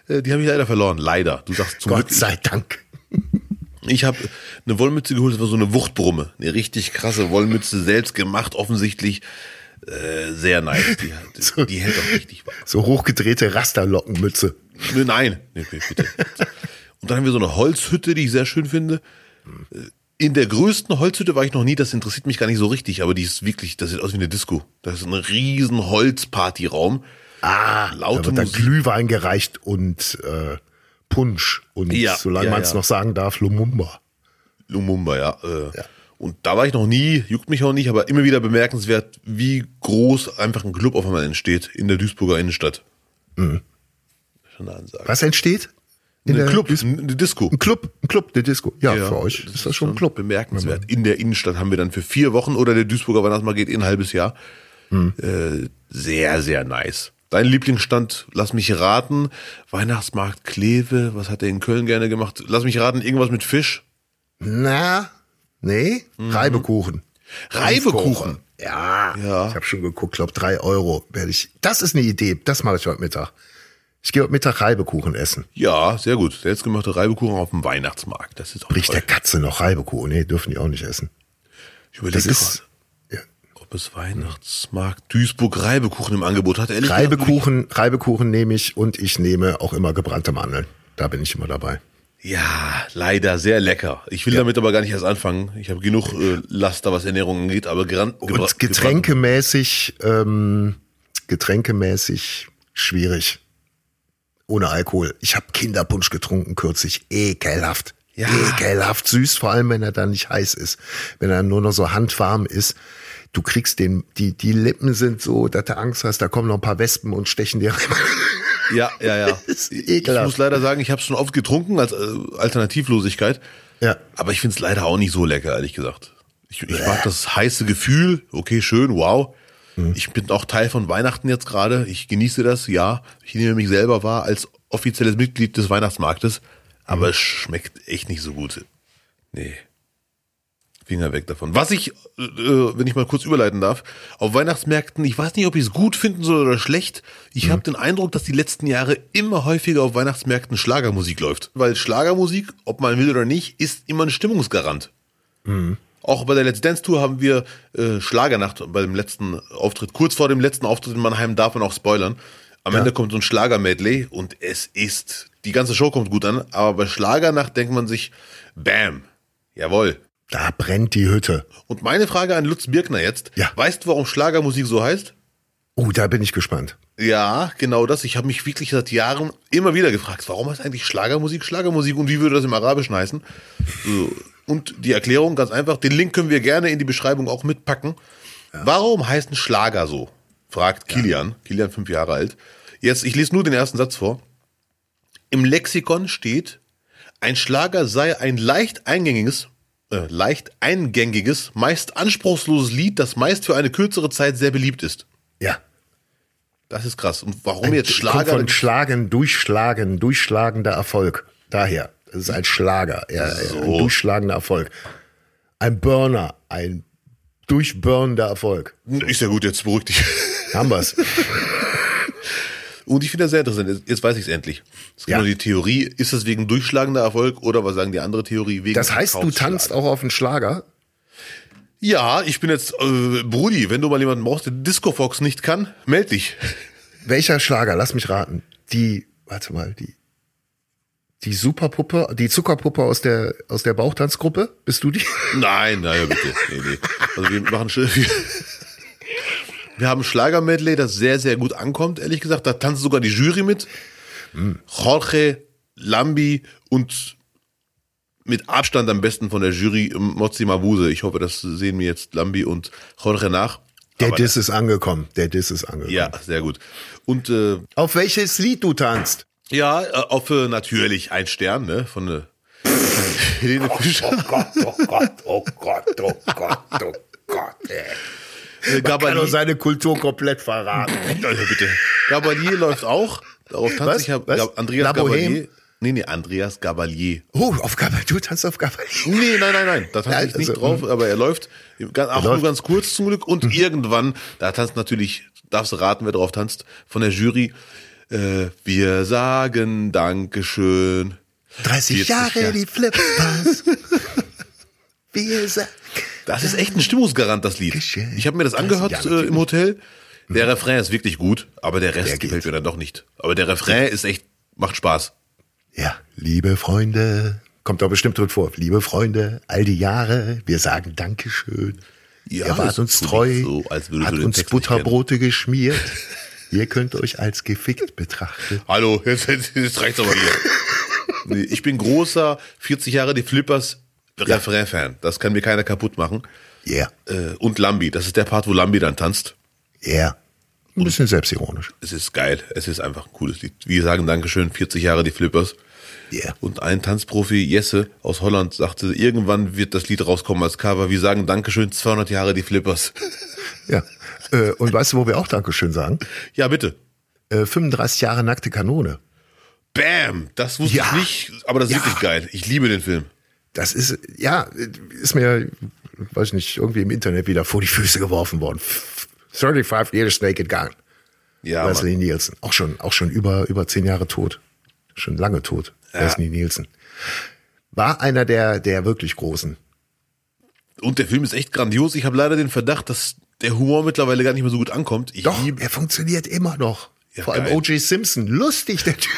äh, die habe ich leider verloren. Leider. Du sagst zum Gott Glück. sei Dank. Ich habe eine Wollmütze geholt, das war so eine Wuchtbrumme. Eine richtig krasse Wollmütze, selbst gemacht, offensichtlich. Äh, sehr nice. Die, die hält auch richtig warm. So hochgedrehte Rasterlockenmütze. Nein, nee, bitte. Und dann haben wir so eine Holzhütte, die ich sehr schön finde. Äh, In der größten Holzhütte war ich noch nie, das interessiert mich gar nicht so richtig, aber die ist wirklich, das sieht aus wie eine Disco. Das ist ein riesen Holzpartyraum. Ah, da Laute wird dann Musik. Glühwein gereicht und äh, Punsch. Und Ja, solange ja, man es ja. noch sagen darf, Lumumba. Lumumba, ja. Äh, Und da war ich noch nie, juckt mich auch nicht, aber immer wieder bemerkenswert, wie groß einfach ein Club auf einmal entsteht in der Duisburger Innenstadt. Schon eine Ansage. Was entsteht? In Ein der Club, eine Disco. Ein Club, ein Club, eine Disco. Ja, Ja, für euch ist das schon ein Club. Bemerkenswert. In der Innenstadt haben wir dann für vier Wochen oder der Duisburger Weihnachtsmarkt geht eh ein halbes Jahr. Hm. Äh, sehr, sehr nice. Dein Lieblingsstand, lass mich raten, Weihnachtsmarkt Kleve, was hat er in Köln gerne gemacht? Lass mich raten, irgendwas mit Fisch? Na, nee, Reibekuchen. Mhm. Reibekuchen? Ja, Ja. ich habe schon geguckt, glaube drei Euro werde ich. Das ist eine Idee, das mache ich heute Mittag. Ich gehe heute Mittag Reibekuchen essen. Ja, sehr gut. Selbstgemachte Reibekuchen auf dem Weihnachtsmarkt. Das ist auch Bricht der Katze noch Reibekuchen? Nee, dürfen die auch nicht essen. Ich überlege Das ist ob es Weihnachtsmarkt Duisburg Reibekuchen im Angebot hat. Ehrlich Reibekuchen, Reibekuchen nehme ich und ich nehme auch immer gebrannte Mandeln. Da bin ich immer dabei. Ja, leider sehr lecker. Ich will damit aber gar nicht erst anfangen. Ich habe genug äh, Laster, was Ernährung angeht, aber gebra- Und getränkemäßig, ähm, getränkemäßig schwierig. Ohne Alkohol. Ich habe Kinderpunsch getrunken kürzlich. Ekelhaft. Ja. Ekelhaft süß, vor allem wenn er dann nicht heiß ist. Wenn er nur noch so handwarm ist. Du kriegst den, die, die Lippen sind so, dass du Angst hast, da kommen noch ein paar Wespen und stechen dir rein. Ja, ja, ja. ich muss leider sagen, ich habe schon oft getrunken als äh, Alternativlosigkeit. Ja. Aber ich find's leider auch nicht so lecker, ehrlich gesagt. Ich, ich mag das heiße Gefühl. Okay, schön, wow. Mhm. Ich bin auch Teil von Weihnachten jetzt gerade. Ich genieße das, ja. Ich nehme mich selber wahr als offizielles Mitglied des Weihnachtsmarktes. Aber Mhm. es schmeckt echt nicht so gut. Nee. Finger weg davon. Was ich, äh, äh, wenn ich mal kurz überleiten darf, auf Weihnachtsmärkten, ich weiß nicht, ob ich es gut finden soll oder schlecht. Ich Mhm. habe den Eindruck, dass die letzten Jahre immer häufiger auf Weihnachtsmärkten Schlagermusik läuft. Weil Schlagermusik, ob man will oder nicht, ist immer ein Stimmungsgarant. Auch bei der Let's Dance Tour haben wir äh, Schlagernacht beim letzten Auftritt. Kurz vor dem letzten Auftritt in Mannheim darf man auch spoilern. Am Ende kommt so ein Schlager-Medley und es ist, die ganze Show kommt gut an, aber bei Schlagernacht denkt man sich, bam, jawohl. Da brennt die Hütte. Und meine Frage an Lutz Birkner jetzt, Ja. weißt du, warum Schlagermusik so heißt? Oh, da bin ich gespannt. Ja, genau das. Ich habe mich wirklich seit Jahren immer wieder gefragt, warum heißt eigentlich Schlagermusik Schlagermusik und wie würde das im Arabischen heißen? So. Und die Erklärung ganz einfach, den Link können wir gerne in die Beschreibung auch mitpacken. Warum heißt ein Schlager so? Fragt Kilian, Kilian fünf Jahre alt. Jetzt, ich lese nur den ersten Satz vor. Im Lexikon steht Ein Schlager sei ein leicht eingängiges, äh, leicht eingängiges, meist anspruchsloses Lied, das meist für eine kürzere Zeit sehr beliebt ist. Ja. Das ist krass. Und warum jetzt Kommt Schlager? von Schlagen, Durchschlagen, durchschlagender Erfolg. Daher. Das ist ein Schlager. Ja, Ein durchschlagender Erfolg. Ein Burner. Ein durchburnender Erfolg. Ist ja gut, jetzt beruhig dich. Haben wir's. Und ich finde das sehr interessant. Jetzt- weiß ich es endlich. Es gibt Ja. nur die Theorie, ist das wegen durchschlagender Erfolg oder was sagen die andere Theorie? Wegen Das heißt, du tanzt auch auf einen Schlager? Ja, ich bin jetzt, äh, Brudi, wenn du mal jemanden brauchst, der Disco Fox nicht kann, meld dich. Welcher Schlager? Lass mich raten. Die, warte mal, die, die Superpuppe, die Zuckerpuppe aus der, aus der Bauchtanzgruppe? Bist du die? Nein, naja, bitte. Nee, nee. Also wir machen schon, wir, haben ein Schlager-Medley, das sehr, sehr gut ankommt, ehrlich gesagt. Da tanzt sogar die Jury mit. Jorge, Lambi und mit Abstand am besten von der Jury Mozzi Mabuse. Ich hoffe, das sehen mir jetzt Lambi und Jorge nach. Der Aber Diss ist angekommen. Der Diss ist angekommen. Ja, sehr gut. Und äh, Auf welches Lied du tanzt? ja, äh, auf äh, natürlich ein Stern, ne? Von äh, Helene Fischer. Gott, oh Gott, oh Gott, oh Gott, oh Gott, ey. Äh, Kann doch Gabalier. seine Kultur komplett verraten. Also bitte. Gabalier läuft auch. Darauf tanzt Was? ich. Hab, Was? Andreas La Bohème? Gabalier. Nee, nee, Andreas Gabalier. Oh, auf Gabalier, du tanzt auf Gabalier. Nee, nein, nein, nein. Da tanzt Ja, ich nicht also, drauf, aber er läuft. Ganz, auch. Mhm. nur ganz kurz zum Glück. Und irgendwann, da tanzt natürlich, darfst du raten, wer drauf tanzt, von der Jury. Äh, wir sagen Dankeschön. 30 40 Jahre Jahre. die Flippers. Wir sagen. Das ist echt ein Stimmungsgarant, das Lied. Ich habe mir das 30 angehört Jahre äh, im Hotel. Der Refrain ist wirklich gut, aber der Rest Der gefällt mir dann doch nicht. Aber der Refrain ist echt, macht Spaß. Ja, liebe Freunde, kommt doch bestimmt drin vor. Liebe Freunde, all die Jahre, wir sagen Dankeschön. Ja, Ihr wart uns treu, so, hat uns Text Butterbrote geschmiert. Ihr könnt euch als gefickt betrachten. Hallo, jetzt, jetzt, jetzt reicht's aber hier. Nee, ich bin großer 40 Jahre die Flippers Refrain-Fan. Das kann mir keiner kaputt machen. Yeah, Äh, und Lambi, das ist der Part, wo Lambi dann tanzt. yeah. Ein bisschen selbstironisch. Es ist geil. Es ist einfach ein cooles Lied. Wir sagen Dankeschön, 40 Jahre die Flippers. Yeah. Und ein Tanzprofi, Jesse aus Holland, sagte, irgendwann wird das Lied rauskommen als Cover. Wir sagen Dankeschön, 200 Jahre die Flippers. Ja. Äh, und weißt du, wo wir auch Dankeschön sagen? ja, bitte. Äh, 35 Jahre nackte Kanone. Bam! Das wusste Ja. ich nicht, aber das ist Ja. wirklich geil. Ich liebe den Film. Das ist, ja, ist mir, weiß ich nicht, irgendwie im Internet wieder vor die Füße geworfen worden. 35 Years Naked Gun. Ja, Leslie Mann. Nielsen. Auch schon, auch schon über, über zehn Jahre tot. Schon lange tot. Ja. Leslie Nielsen. War einer der, der wirklich Großen. Und der Film ist echt grandios. Ich habe leider den Verdacht, dass der Humor mittlerweile gar nicht mehr so gut ankommt. Ich Doch, er funktioniert immer noch. Ja, Vor allem geil. O.J. Simpson. Lustig, der Typ.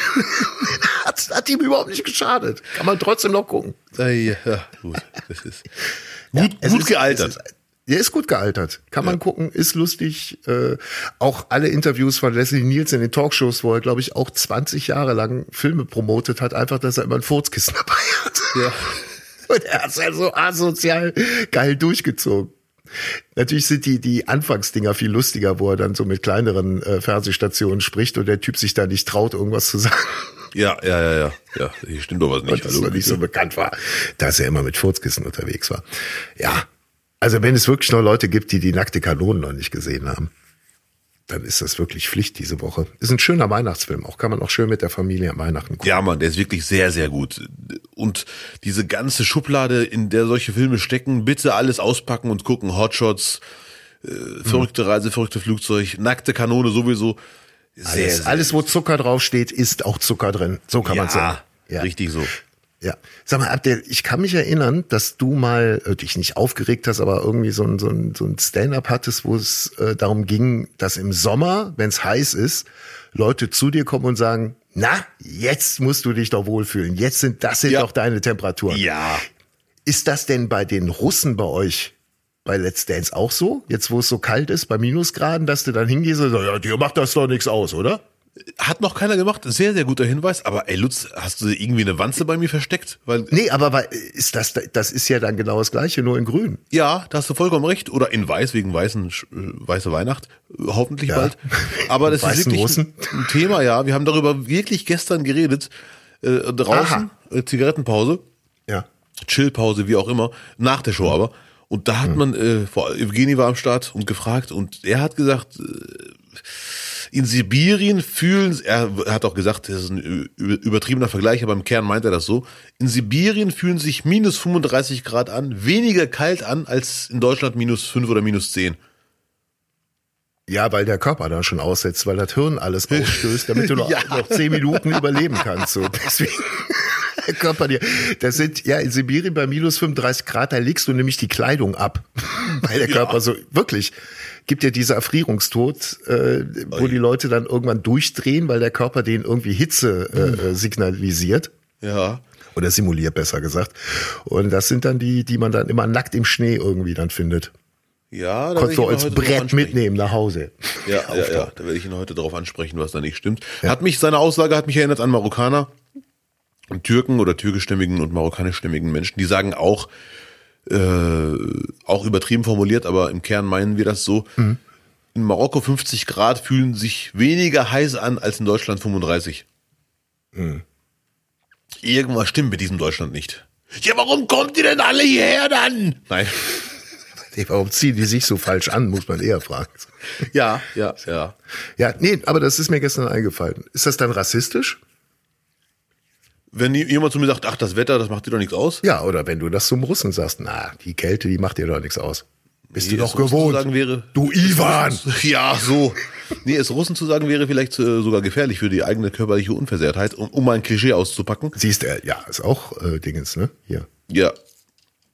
Hat, hat ihm überhaupt nicht geschadet. Kann man trotzdem noch gucken. Äh, Ja, gut. Das ist gut, Es gut ist- gealtert. Der ist gut gealtert. Kann man gucken, ist lustig. Äh, auch alle Interviews von Leslie Nielsen in den Talkshows, wo er, glaube ich, auch 20 Jahre lang Filme promotet hat, einfach, dass er immer ein Furzkissen dabei hat. Ja. Und er hat es halt so asozial geil durchgezogen. Natürlich sind die, die Anfangsdinger viel lustiger, wo er dann so mit kleineren äh, Fernsehstationen spricht und der Typ sich da nicht traut, irgendwas zu sagen. Ja, ja, ja, ja. Ja, hier stimmt doch was nicht. und das Hallo. nicht so bekannt war, dass er immer mit Furzkissen unterwegs war. Ja, also wenn es wirklich noch Leute gibt, die die nackte Kanone noch nicht gesehen haben, dann ist das wirklich Pflicht diese Woche. Ist ein schöner Weihnachtsfilm, auch kann man auch schön mit der Familie am Weihnachten gucken. Ja, Mann, der ist wirklich sehr, sehr gut. Und diese ganze Schublade, in der solche Filme stecken, bitte alles auspacken und gucken. Hotshots, äh, verrückte Reise, verrückte Flugzeug, nackte Kanone sowieso. Sehr, alles, sehr- alles, wo Zucker draufsteht, ist auch Zucker drin. So kann man ja, sagen. richtig so. Ja. Sag mal, Abdel, ich kann mich erinnern, dass du mal äh, dich nicht aufgeregt hast, aber irgendwie so ein, so ein, so ein Stand-up hattest, wo es äh, darum ging, dass im Sommer, wenn es heiß ist, Leute zu dir kommen und sagen, na, jetzt musst du dich doch wohlfühlen. Jetzt sind, das sind Ja. doch deine Temperaturen. Ja. Ist das denn bei den Russen bei euch bei Let's Dance auch so? Jetzt, wo es so kalt ist, bei Minusgraden, dass du dann hingehst und sagst, ja, dir macht das doch nichts aus, oder? Hat noch keiner gemacht. Sehr, sehr guter Hinweis. Aber ey, Lutz, hast du irgendwie eine Wanze bei mir versteckt? Weil, Nee, aber weil- ist das, das ist ja dann genau das Gleiche, nur in grün. ja, da hast du vollkommen recht. Oder in weiß, wegen weißen, äh, weiße Weihnacht. Hoffentlich Ja. bald. Aber das ist wirklich Russen. ein Thema, ja. Wir haben darüber wirklich gestern geredet. äh, draußen, äh, Zigarettenpause, Ja. Chillpause, wie auch immer, nach der Show aber. Und da hat man, äh, vor, Evgeny war am Start und gefragt und er hat gesagt, äh, in Sibirien fühlen, er hat auch gesagt, das ist ein übertriebener Vergleich, aber im Kern meint er das so, in Sibirien fühlen sich minus 35 Grad an, weniger kalt an als in Deutschland minus 5 oder minus 10. Ja, weil der Körper da schon aussetzt, weil das Hirn alles ausstößt, damit du noch, Ja. noch zehn Minuten überleben kannst. So. Deswegen, der Körper dir, das sind, ja, in Sibirien bei minus 35 Grad, da legst du nämlich die Kleidung ab. Weil der Körper so, wirklich, gibt dir dieser Erfrierungstod, äh, wo die Leute dann irgendwann durchdrehen, weil der Körper denen irgendwie Hitze äh, äh, signalisiert. Ja. Oder simuliert, besser gesagt. Und das sind dann die, die man dann immer nackt im Schnee irgendwie dann findet. Ja, da Konntest du als Brett mitnehmen nach Hause. Ja, ja, ja, da werde ich ihn heute darauf ansprechen, was da nicht stimmt. Hat mich, seine Aussage hat mich erinnert an Marokkaner Türken oder türkischstämmigen und marokkanischstämmigen Menschen, die sagen auch, äh, auch übertrieben formuliert, aber im Kern meinen wir das so, in Marokko 50 Grad fühlen sich weniger heiß an als in Deutschland 35. Irgendwas stimmt mit diesem Deutschland nicht. Ja, warum kommt ihr denn alle hierher dann? Nein. Warum ziehen die sich so falsch an, muss man eher fragen. Ja, ja, ja. Ja, nee, aber das ist mir gestern eingefallen. Ist das dann rassistisch? Wenn jemand zu mir sagt, ach, das Wetter, das macht dir doch nichts aus. Ja, oder wenn du das zum Russen sagst, na, die Kälte, die macht dir doch nichts aus. Bist Nee, du doch gewohnt. sagen wäre, du Ivan! Ja, so. Nee, es Russen zu sagen wäre vielleicht äh, sogar gefährlich für die eigene körperliche Unversehrtheit, um, um mal ein Klischee auszupacken. Siehst du, ja, ist auch äh, Dingens, ne? Hier. Ja.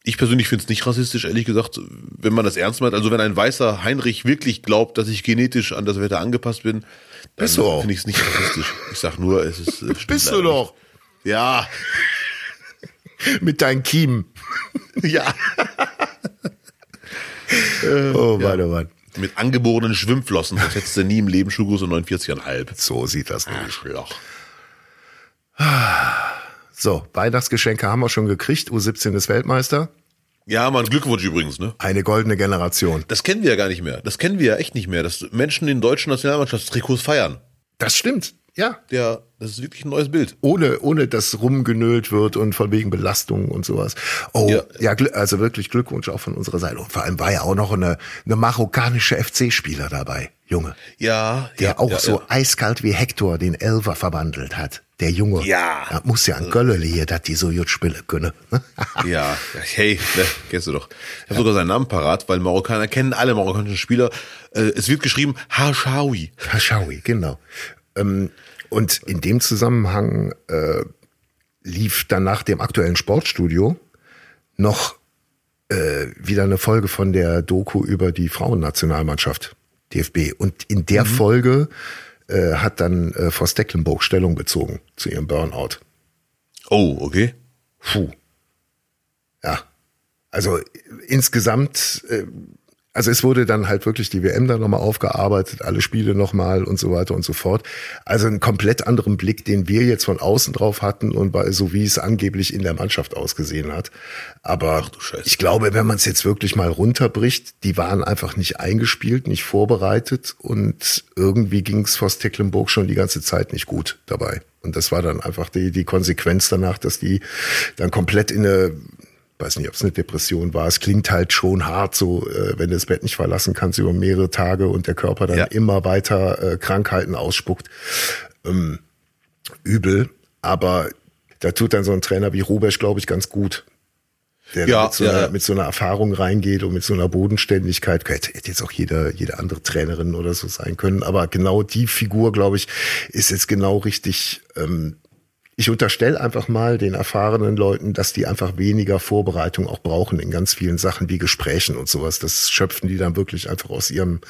Ich persönlich finde es nicht rassistisch, ehrlich gesagt, wenn man das ernst meint. Also wenn ein weißer Heinrich wirklich glaubt, dass ich genetisch an das Wetter angepasst bin, dann finde ich es nicht rassistisch. Ich sag nur, es ist. Äh, Bist du doch. nicht. Ja. Mit deinen Kiemen. Ja. Oh, Mann, oh Mann. Mit angeborenen Schwimmflossen, das hättest du nie im Leben Schuhgröße 49,5. So sieht das nämlich. Arschloch. So, Weihnachtsgeschenke haben wir schon gekriegt. U17 ist Weltmeister. Ja, Mann, Glückwunsch übrigens, ne? Eine goldene Generation. Das kennen wir ja gar nicht mehr. Das kennen wir ja echt nicht mehr, dass Menschen den deutschen Nationalmannschaftstrikots feiern. Das stimmt. Ja. Der, das ist wirklich ein neues Bild. Ohne, ohne dass rumgenölt wird und von wegen Belastung und sowas. Oh, ja, Ja. Also wirklich Glückwunsch auch von unserer Seite. Und vor allem war ja auch noch eine, eine marokkanische FC-Spieler dabei, Junge. Ja, Der ja, auch ja, so eiskalt wie Hector den Elfer verwandelt hat. Der Junge. Ja. Da muss ja ein Göllele hier, dass die so gut spielen können. Ja, ja, hey, ne, kennst du doch. Ich habe sogar seinen Namen parat, weil Marokkaner kennen alle marokkanischen Spieler. Äh, es wird geschrieben Hashawi. Hashawi, genau. Ähm, und in dem Zusammenhang äh, lief dann nach dem aktuellen Sportstudio noch äh, wieder eine Folge von der Doku über die Frauennationalmannschaft DFB. Und in der Folge äh, hat dann äh, Frau Stecklenburg Stellung bezogen zu ihrem Burnout. Oh, okay. Puh. Ja. Also äh, insgesamt, äh, also es wurde dann halt wirklich die WM dann nochmal aufgearbeitet, alle Spiele nochmal und so weiter und so fort. Also einen komplett anderen Blick, den wir jetzt von außen drauf hatten und bei, so wie es angeblich in der Mannschaft ausgesehen hat. Aber ich glaube, wenn man es jetzt wirklich mal runterbricht, die waren einfach nicht eingespielt, nicht vorbereitet und irgendwie ging es vor Tecklenburg schon die ganze Zeit nicht gut dabei. Und das war dann einfach die, die Konsequenz danach, dass die dann komplett in eine weiß nicht, ob es eine Depression war. Es klingt halt schon hart, so äh, wenn du das Bett nicht verlassen kannst über mehrere Tage und der Körper dann Ja. immer weiter äh, Krankheiten ausspuckt. Ähm, übel, aber da tut dann so ein Trainer wie Rubesch, glaube ich, ganz gut. Der Ja, mit, so einer, ja. mit so einer Erfahrung reingeht und mit so einer Bodenständigkeit. Hätte jetzt auch jede, jede andere Trainerin oder so sein können. Aber genau die Figur, glaube ich, ist jetzt genau richtig. Ähm, ich unterstelle einfach mal den erfahrenen Leuten, dass die einfach weniger Vorbereitung auch brauchen in ganz vielen Sachen wie Gesprächen und sowas. Das schöpfen die dann wirklich einfach aus ihrem,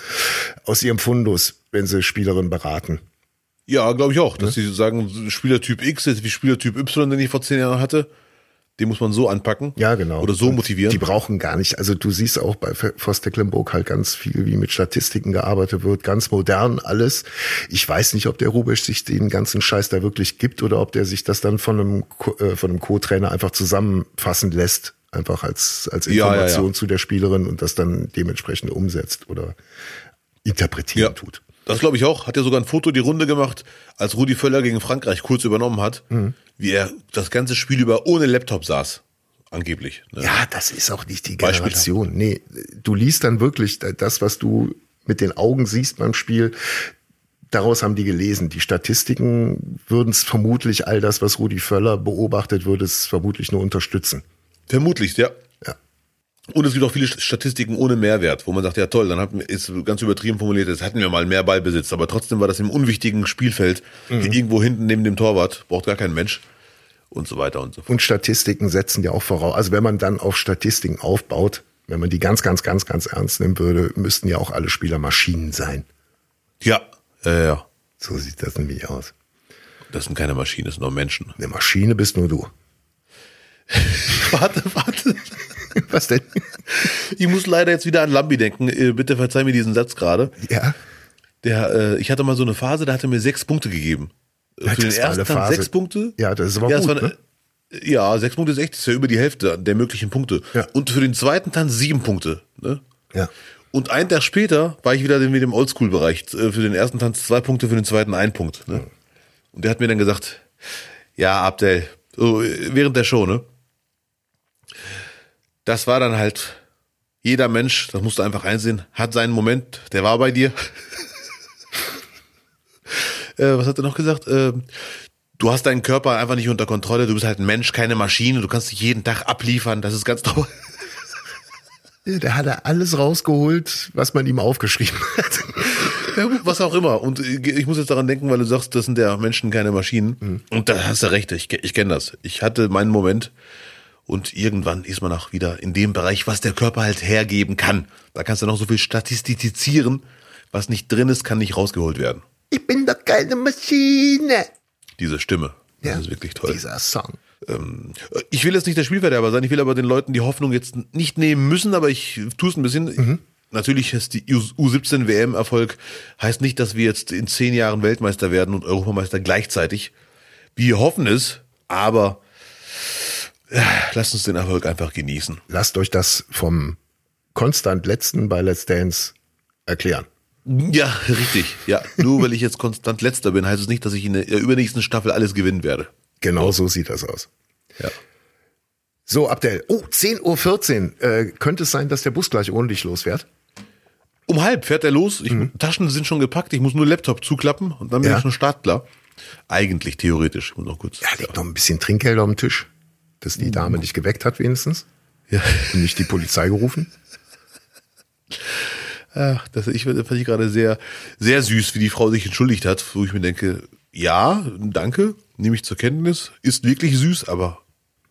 aus ihrem Fundus, wenn sie Spielerinnen beraten. Ja, glaube ich auch. Dass sie sagen, Spielertyp X ist wie Spielertyp Y, den ich vor zehn Jahren hatte. Den muss man so anpacken. Ja, genau. Oder so Und motivieren. Die brauchen gar nicht. Also du siehst auch bei Forst Tecklenburg halt ganz viel, wie mit Statistiken gearbeitet wird, ganz modern alles. Ich weiß nicht, ob der Rubisch sich den ganzen Scheiß da wirklich gibt oder ob der sich das dann von einem, äh, von einem Co-Trainer einfach zusammenfassen lässt. Einfach als, als Ja, ja, Information ja. zu der Spielerin und das dann dementsprechend umsetzt oder interpretieren Ja. tut. Das glaube ich auch. Hat ja sogar ein Foto die Runde gemacht, als Rudi Völler gegen Frankreich kurz übernommen hat, Mhm. wie er das ganze Spiel über ohne Laptop saß. Angeblich. Ne? Ja, das ist auch nicht die. Generation. Nee, du liest dann wirklich das, was du mit den Augen siehst beim Spiel. Daraus haben die gelesen. Die Statistiken würden es vermutlich all das, was Rudi Völler beobachtet, würde es vermutlich nur unterstützen. Vermutlich, ja. Und es gibt auch viele Statistiken ohne Mehrwert, wo man sagt, ja toll, dann hat, ist ganz übertrieben formuliert, jetzt hatten wir mal mehr Ballbesitz, aber trotzdem war das im unwichtigen Spielfeld, irgendwo hinten neben dem Torwart, braucht gar kein Mensch und so weiter und so fort. Und Statistiken setzen ja auch voraus. Also wenn man dann auf Statistiken aufbaut, wenn man die ganz, ganz, ganz, ganz ernst nehmen würde, müssten ja auch alle Spieler Maschinen sein. Ja, ja, ja. So sieht das nämlich aus. Das sind keine Maschinen, das sind nur Menschen. Eine Maschine bist nur du. warte, warte. Was denn? Ich muss leider jetzt wieder an Lambi denken. Äh, Bitte verzeih mir diesen Satz gerade. Ja. Der, äh, ich hatte mal so eine Phase, da hat er mir sechs Punkte gegeben. Ja, Für den ersten Tag sechs Punkte. Ja, das ist aber das gut, war ne? Ja, sechs Punkte ist echt, das ist ja über die Hälfte der möglichen Punkte. Ja. Und für den zweiten Tanz sieben Punkte. Ne? Ja. Und einen Tag später war ich wieder in dem Oldschool-Bereich. Äh, Für den ersten Tanz zwei Punkte, für den zweiten ein Punkt. Ne? Und der hat mir dann gesagt, ja, Abdel, so, äh, während der Show, ne? Das war dann halt, jeder Mensch, das musst du einfach einsehen, hat seinen Moment, der war bei dir. äh, was hat er noch gesagt? Äh, du hast deinen Körper einfach nicht unter Kontrolle, du bist halt ein Mensch, keine Maschine, du kannst dich jeden Tag abliefern, das ist ganz normal. Der hat er alles rausgeholt, was man ihm aufgeschrieben hat. Was auch immer. Und ich muss jetzt daran denken, weil du sagst, das sind ja Menschen, keine Maschinen. Und da hast du recht, ich, ich kenne das. Ich hatte meinen Moment und irgendwann ist man auch wieder in dem Bereich, was der Körper halt hergeben kann. Da kannst du noch so viel statistizieren. Was nicht drin ist, kann nicht rausgeholt werden. Ich bin doch keine Maschine. Diese Stimme. Das ist wirklich toll. Dieser Song. Ähm, ich will jetzt nicht der Spielverderber sein, ich will aber den Leuten die Hoffnung jetzt nicht nehmen müssen, aber ich tue es ein bisschen. Natürlich ist die U17 WM-Erfolg, heißt nicht, dass wir jetzt in zehn Jahren Weltmeister werden und Europameister gleichzeitig. Wir hoffen es, aber lasst uns den Erfolg einfach genießen. Lasst euch das vom konstant letzten bei Let's Dance erklären. Ja, richtig. Ja, nur weil ich jetzt konstant letzter bin, heißt es nicht, dass ich in der übernächsten Staffel alles gewinnen werde. Genau so sieht das aus. Ja. So, Abdel. Oh, 10.14 Uhr. Äh, könnte es sein, dass der Bus gleich ohne dich losfährt? Um halb fährt er los. Ich, Taschen sind schon gepackt. Ich muss nur Laptop zuklappen und dann bin Ja. ich schon startklar. Eigentlich theoretisch. Ich muss noch kurz. Ja, liegt noch ein bisschen Trinkgeld auf dem Tisch, dass die Dame dich geweckt hat wenigstens Ja. und nicht die Polizei gerufen. Ach, das ich fand ich gerade sehr, sehr süß, wie die Frau sich entschuldigt hat, wo ich mir denke, ja, danke, nehme ich zur Kenntnis, ist wirklich süß, aber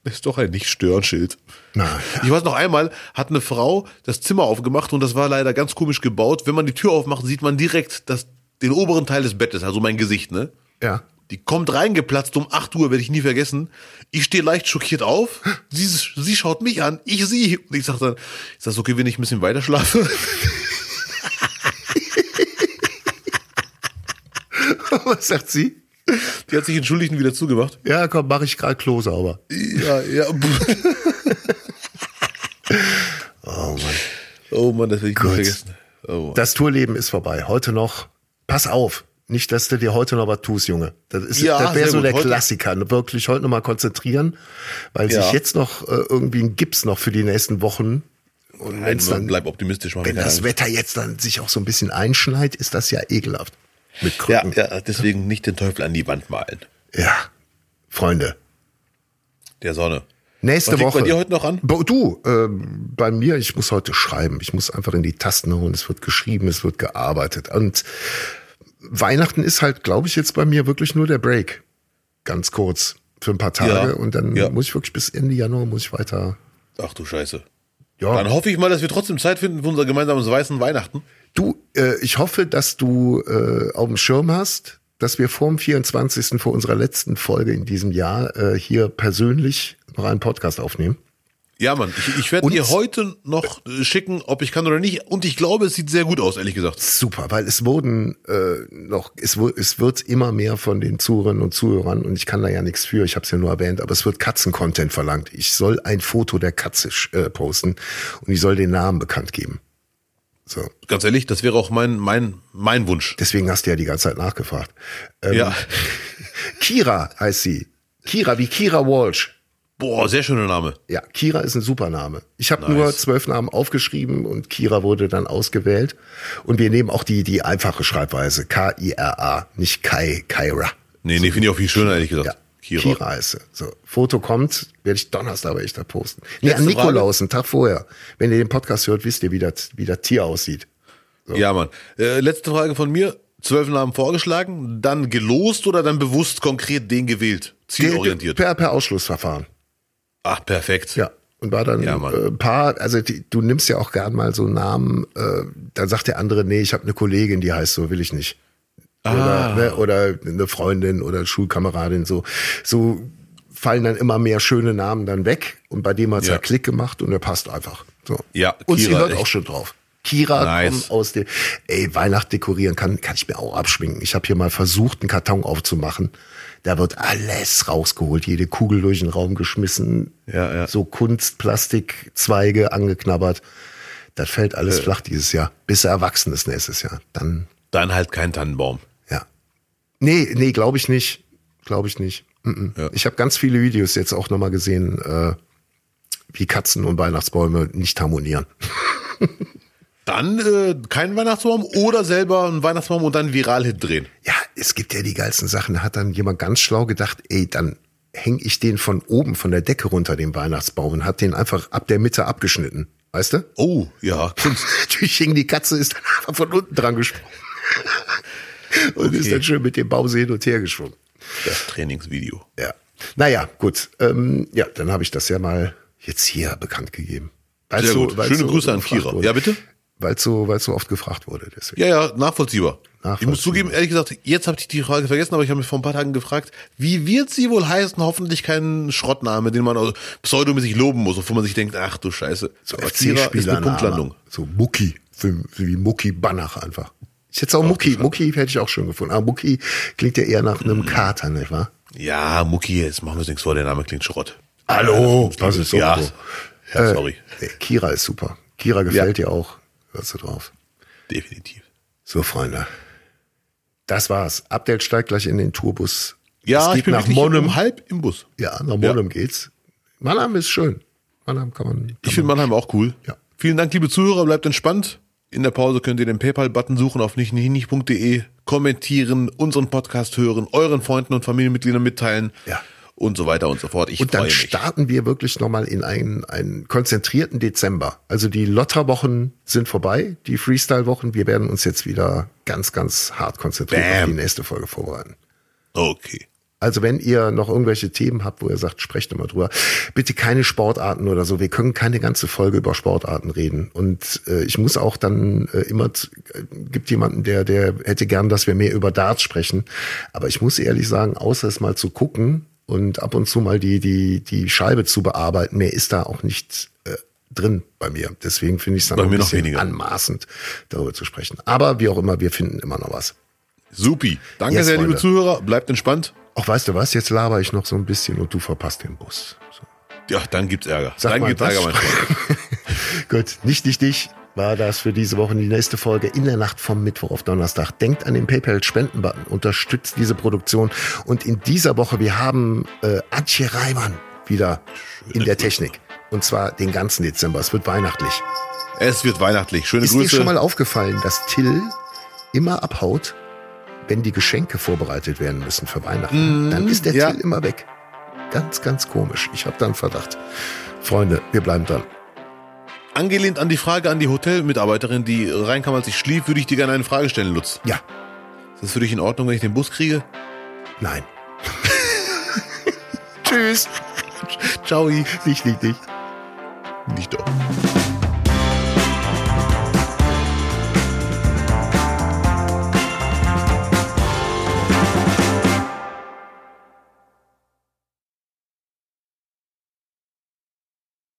ist doch ein Nicht-Stören-Schild. Na, Ich weiß noch einmal, hat eine Frau das Zimmer aufgemacht und das war leider ganz komisch gebaut. Wenn man die Tür aufmacht, sieht man direkt das, den oberen Teil des Bettes, also mein Gesicht, ne? Ja. Die kommt reingeplatzt um 8 Uhr, werde ich nie vergessen. Ich stehe leicht schockiert auf. Sie, sie schaut mich an, ich sie. Und ich sag dann, ist das okay, wenn ich ein bisschen weiter schlafe? Was sagt sie? Die hat sich entschuldigt und wieder zugemacht. Ja, komm, mache ich gerade Klo sauber. Ja, ja. Oh Mann. Oh Mann, das werde ich Gut. nie vergessen. Oh. Das Tourleben ist vorbei. Heute noch. Pass auf. Nicht, dass du dir heute noch was tust, Junge. Das, ist, Ja, das wäre so gut. der Heute- Klassiker. Wirklich heute noch mal konzentrieren, weil Ja. sich jetzt noch äh, irgendwie ein Gips noch für die nächsten Wochen und wenn's dann, bleib optimistisch. Wenn das Angst. Wetter jetzt dann sich auch so ein bisschen einschneit, ist das ja ekelhaft. Mit Ja, Krücken. ja, deswegen nicht den Teufel an die Wand malen. ja. Freunde. Der Sonne. Nächste Was Woche. bei dir heute noch an? Du, ähm, bei mir, ich muss heute schreiben. Ich muss einfach in die Tasten hauen. Es wird geschrieben, es wird gearbeitet. Und Weihnachten ist halt, glaube ich, jetzt bei mir wirklich nur der Break. Ganz kurz. Für ein paar Tage. Ja. Und dann Ja. muss ich wirklich bis Ende Januar muss ich weiter. Ach du Scheiße. Ja. Dann hoffe ich mal, dass wir trotzdem Zeit finden für unser gemeinsames weißen Weihnachten. Du, äh, ich hoffe, dass du äh, auf dem Schirm hast, dass wir vor dem 24. vor unserer letzten Folge in diesem Jahr äh, hier persönlich noch einen Podcast aufnehmen. Ja, Mann, ich, ich werde dir heute noch äh, schicken, ob ich kann oder nicht. Und ich glaube, es sieht sehr gut aus, ehrlich gesagt. Super, weil es wurden äh, noch, es, es wird immer mehr von den Zuhörerinnen und Zuhörern und ich kann da ja nichts für, ich habe es ja nur erwähnt, aber es wird Katzen-Content verlangt. Ich soll ein Foto der Katze äh, posten und ich soll den Namen bekannt geben. So. Ganz ehrlich, das wäre auch mein, mein, mein Wunsch. Deswegen hast du ja die ganze Zeit nachgefragt. Ähm, Ja. Kira heißt sie. Kira wie Kira Walsh. Boah, sehr schöner Name. Ja, Kira ist ein super Name. Ich habe Nice. nur zwölf Namen aufgeschrieben und Kira wurde dann ausgewählt. Und wir nehmen auch die, die einfache Schreibweise. K-I-R-A, nicht Kai, Kaira. Nee, nee, finde ich auch viel schöner, ehrlich gesagt. Ja, Kira. Kira. heißt sie. So, Foto kommt, werde ich Donnerstag aber echt da posten. Nee, an Letzte. Nikolaus, einen Tag vorher. Wenn ihr den Podcast hört, wisst ihr, wie das, wie das Tier aussieht. Ja, Mann. Äh, letzte Frage von mir. Zwölf Namen vorgeschlagen, dann gelost oder dann bewusst konkret den gewählt? Zielorientiert. Per, per Ausschlussverfahren. Ach, perfekt. Ja. Und war dann Ja, Mann. äh, ein paar, also die, du nimmst ja auch gern mal so Namen, äh, dann sagt der andere, nee, ich habe eine Kollegin, die heißt so, will ich nicht. Oder, ne, oder eine Freundin oder Schulkameradin, so. So fallen dann immer mehr schöne Namen dann weg und bei dem hat's ja. Ja. Klick gemacht und er passt einfach. So. Ja, und sie Kira, hört echt. auch schon drauf. Kira Nice. kommt aus dem, ey, Weihnacht dekorieren kann, kann ich mir auch abschminken. Ich habe hier mal versucht, einen Karton aufzumachen. Da wird alles rausgeholt, jede Kugel durch den Raum geschmissen, Ja, ja. so Kunstplastikzweige angeknabbert. Das fällt alles flach dieses Jahr, bis er erwachsen ist nächstes Jahr. Dann, Dann halt kein Tannenbaum. ja. Nee, nee, glaube ich nicht. Glaube ich nicht. Mm -mm. Ja. Ich habe ganz viele Videos jetzt auch nochmal gesehen, äh, wie Katzen und Weihnachtsbäume nicht harmonieren. Dann äh, kein Weihnachtsbaum oder selber einen Weihnachtsbaum und dann viral Hit drehen. Ja, es gibt ja die geilsten Sachen. Da hat dann jemand ganz schlau gedacht, ey, dann hänge ich den von oben, von der Decke runter, den Weihnachtsbaum, und hat den einfach ab der Mitte abgeschnitten. Weißt du? Oh, ja. Natürlich hing die Katze, ist dann einfach von unten dran gesprungen. Und ist Okay. dann schön mit dem Baum hin und her geschwungen. Das Trainingsvideo. Ja. Naja, gut. Ähm, ja, dann habe ich das ja mal jetzt hier bekannt gegeben. Sehr gut. weil's Schöne Grüße an Kira. wurde. Ja, bitte? Weil es so, weil's so oft gefragt wurde. Deswegen. Ja, ja, nachvollziehbar. Ich Nachvollziehbar. muss zugeben, ehrlich gesagt, jetzt habe ich die Frage vergessen, aber ich habe mich vor ein paar Tagen gefragt, wie wird sie wohl heißen? Hoffentlich kein Schrottname, den man also pseudomäßig loben muss, wo man sich denkt, ach du Scheiße. So ist eine FC-Spieler. Punktlandung. So Mucki. Für, wie Mucki Banach einfach. Ich hätte auch Mucki. Mucki hätte ich auch schon gefunden. Aber Mucki klingt ja eher nach einem Kater, nicht wahr? Ja, Mucki, jetzt machen wir uns nichts vor, der Name klingt Schrott. Hallo, das ist so. Ja, ja sorry. Nee, Kira ist super. Kira gefällt dir auch. Hörst du drauf. Definitiv. So, Freunde. Das war's. Abdel steigt gleich in den Tourbus. Ja, es ich geht bin nach Monum. um halb im Bus. Ja, nach Monum geht's. Mannheim ist schön. Mannheim kann man. Kann Ich finde Mannheim auch cool. Ja. Vielen Dank, liebe Zuhörer, bleibt entspannt. In der Pause könnt ihr den PayPal-Button suchen auf nichtnichtig.de, kommentieren, unseren Podcast hören, euren Freunden und Familienmitgliedern mitteilen Ja. Und so weiter und so fort. Ich Und dann mich. starten wir wirklich nochmal in einen, einen konzentrierten Dezember. Also die Lotterwochen sind vorbei, die Freestyle-Wochen. Wir werden uns jetzt wieder ganz, ganz hart konzentriert auf Bam. die nächste Folge vorbereiten. Okay. Also wenn ihr noch irgendwelche Themen habt, wo ihr sagt, sprecht immer drüber, bitte keine Sportarten oder so. Wir können keine ganze Folge über Sportarten reden. Und äh, ich muss auch dann äh, immer, äh, gibt jemanden, der, der hätte gern, dass wir mehr über Darts sprechen. Aber ich muss ehrlich sagen, außer es mal zu gucken und ab und zu mal die, die, die Scheibe zu bearbeiten, mehr ist da auch nicht äh, drin bei mir. Deswegen finde ich es dann ein bisschen anmaßend, darüber zu sprechen. Aber wie auch immer, wir finden immer noch was. Supi. Danke Yes, sehr, liebe Freunde. Zuhörer. Bleibt entspannt. Auch weißt du was, jetzt laber ich noch so ein bisschen und du verpasst den Bus. So. Ja, dann gibt's Ärger. Sag dann mal, gibt's? Ärger, mein Freund. Gut, nicht dich, dich war das für diese Woche die nächste Folge in der Nacht vom Mittwoch auf Donnerstag. Denkt an den PayPal-Spenden-Button, unterstützt diese Produktion. Und in dieser Woche, wir haben äh, Antje Reimann wieder in der Technik. Und zwar den ganzen Dezember. Es wird weihnachtlich. Es wird weihnachtlich. Schöne Ist dir Grüße. schon mal aufgefallen, dass Till immer abhaut, wenn die Geschenke vorbereitet werden müssen für Weihnachten? Dann ist der ja. Till immer weg. Ganz, ganz komisch. Ich habe da einen Verdacht. Freunde, wir bleiben dran. Angelehnt an die Frage an die Hotelmitarbeiterin, die reinkam, als ich schlief, würde ich dir gerne eine Frage stellen, Lutz. Ja, Ist das für dich in Ordnung, wenn ich den Bus kriege? nein. Tschüss. Ciao. Nicht, nicht, nicht. Nicht doch.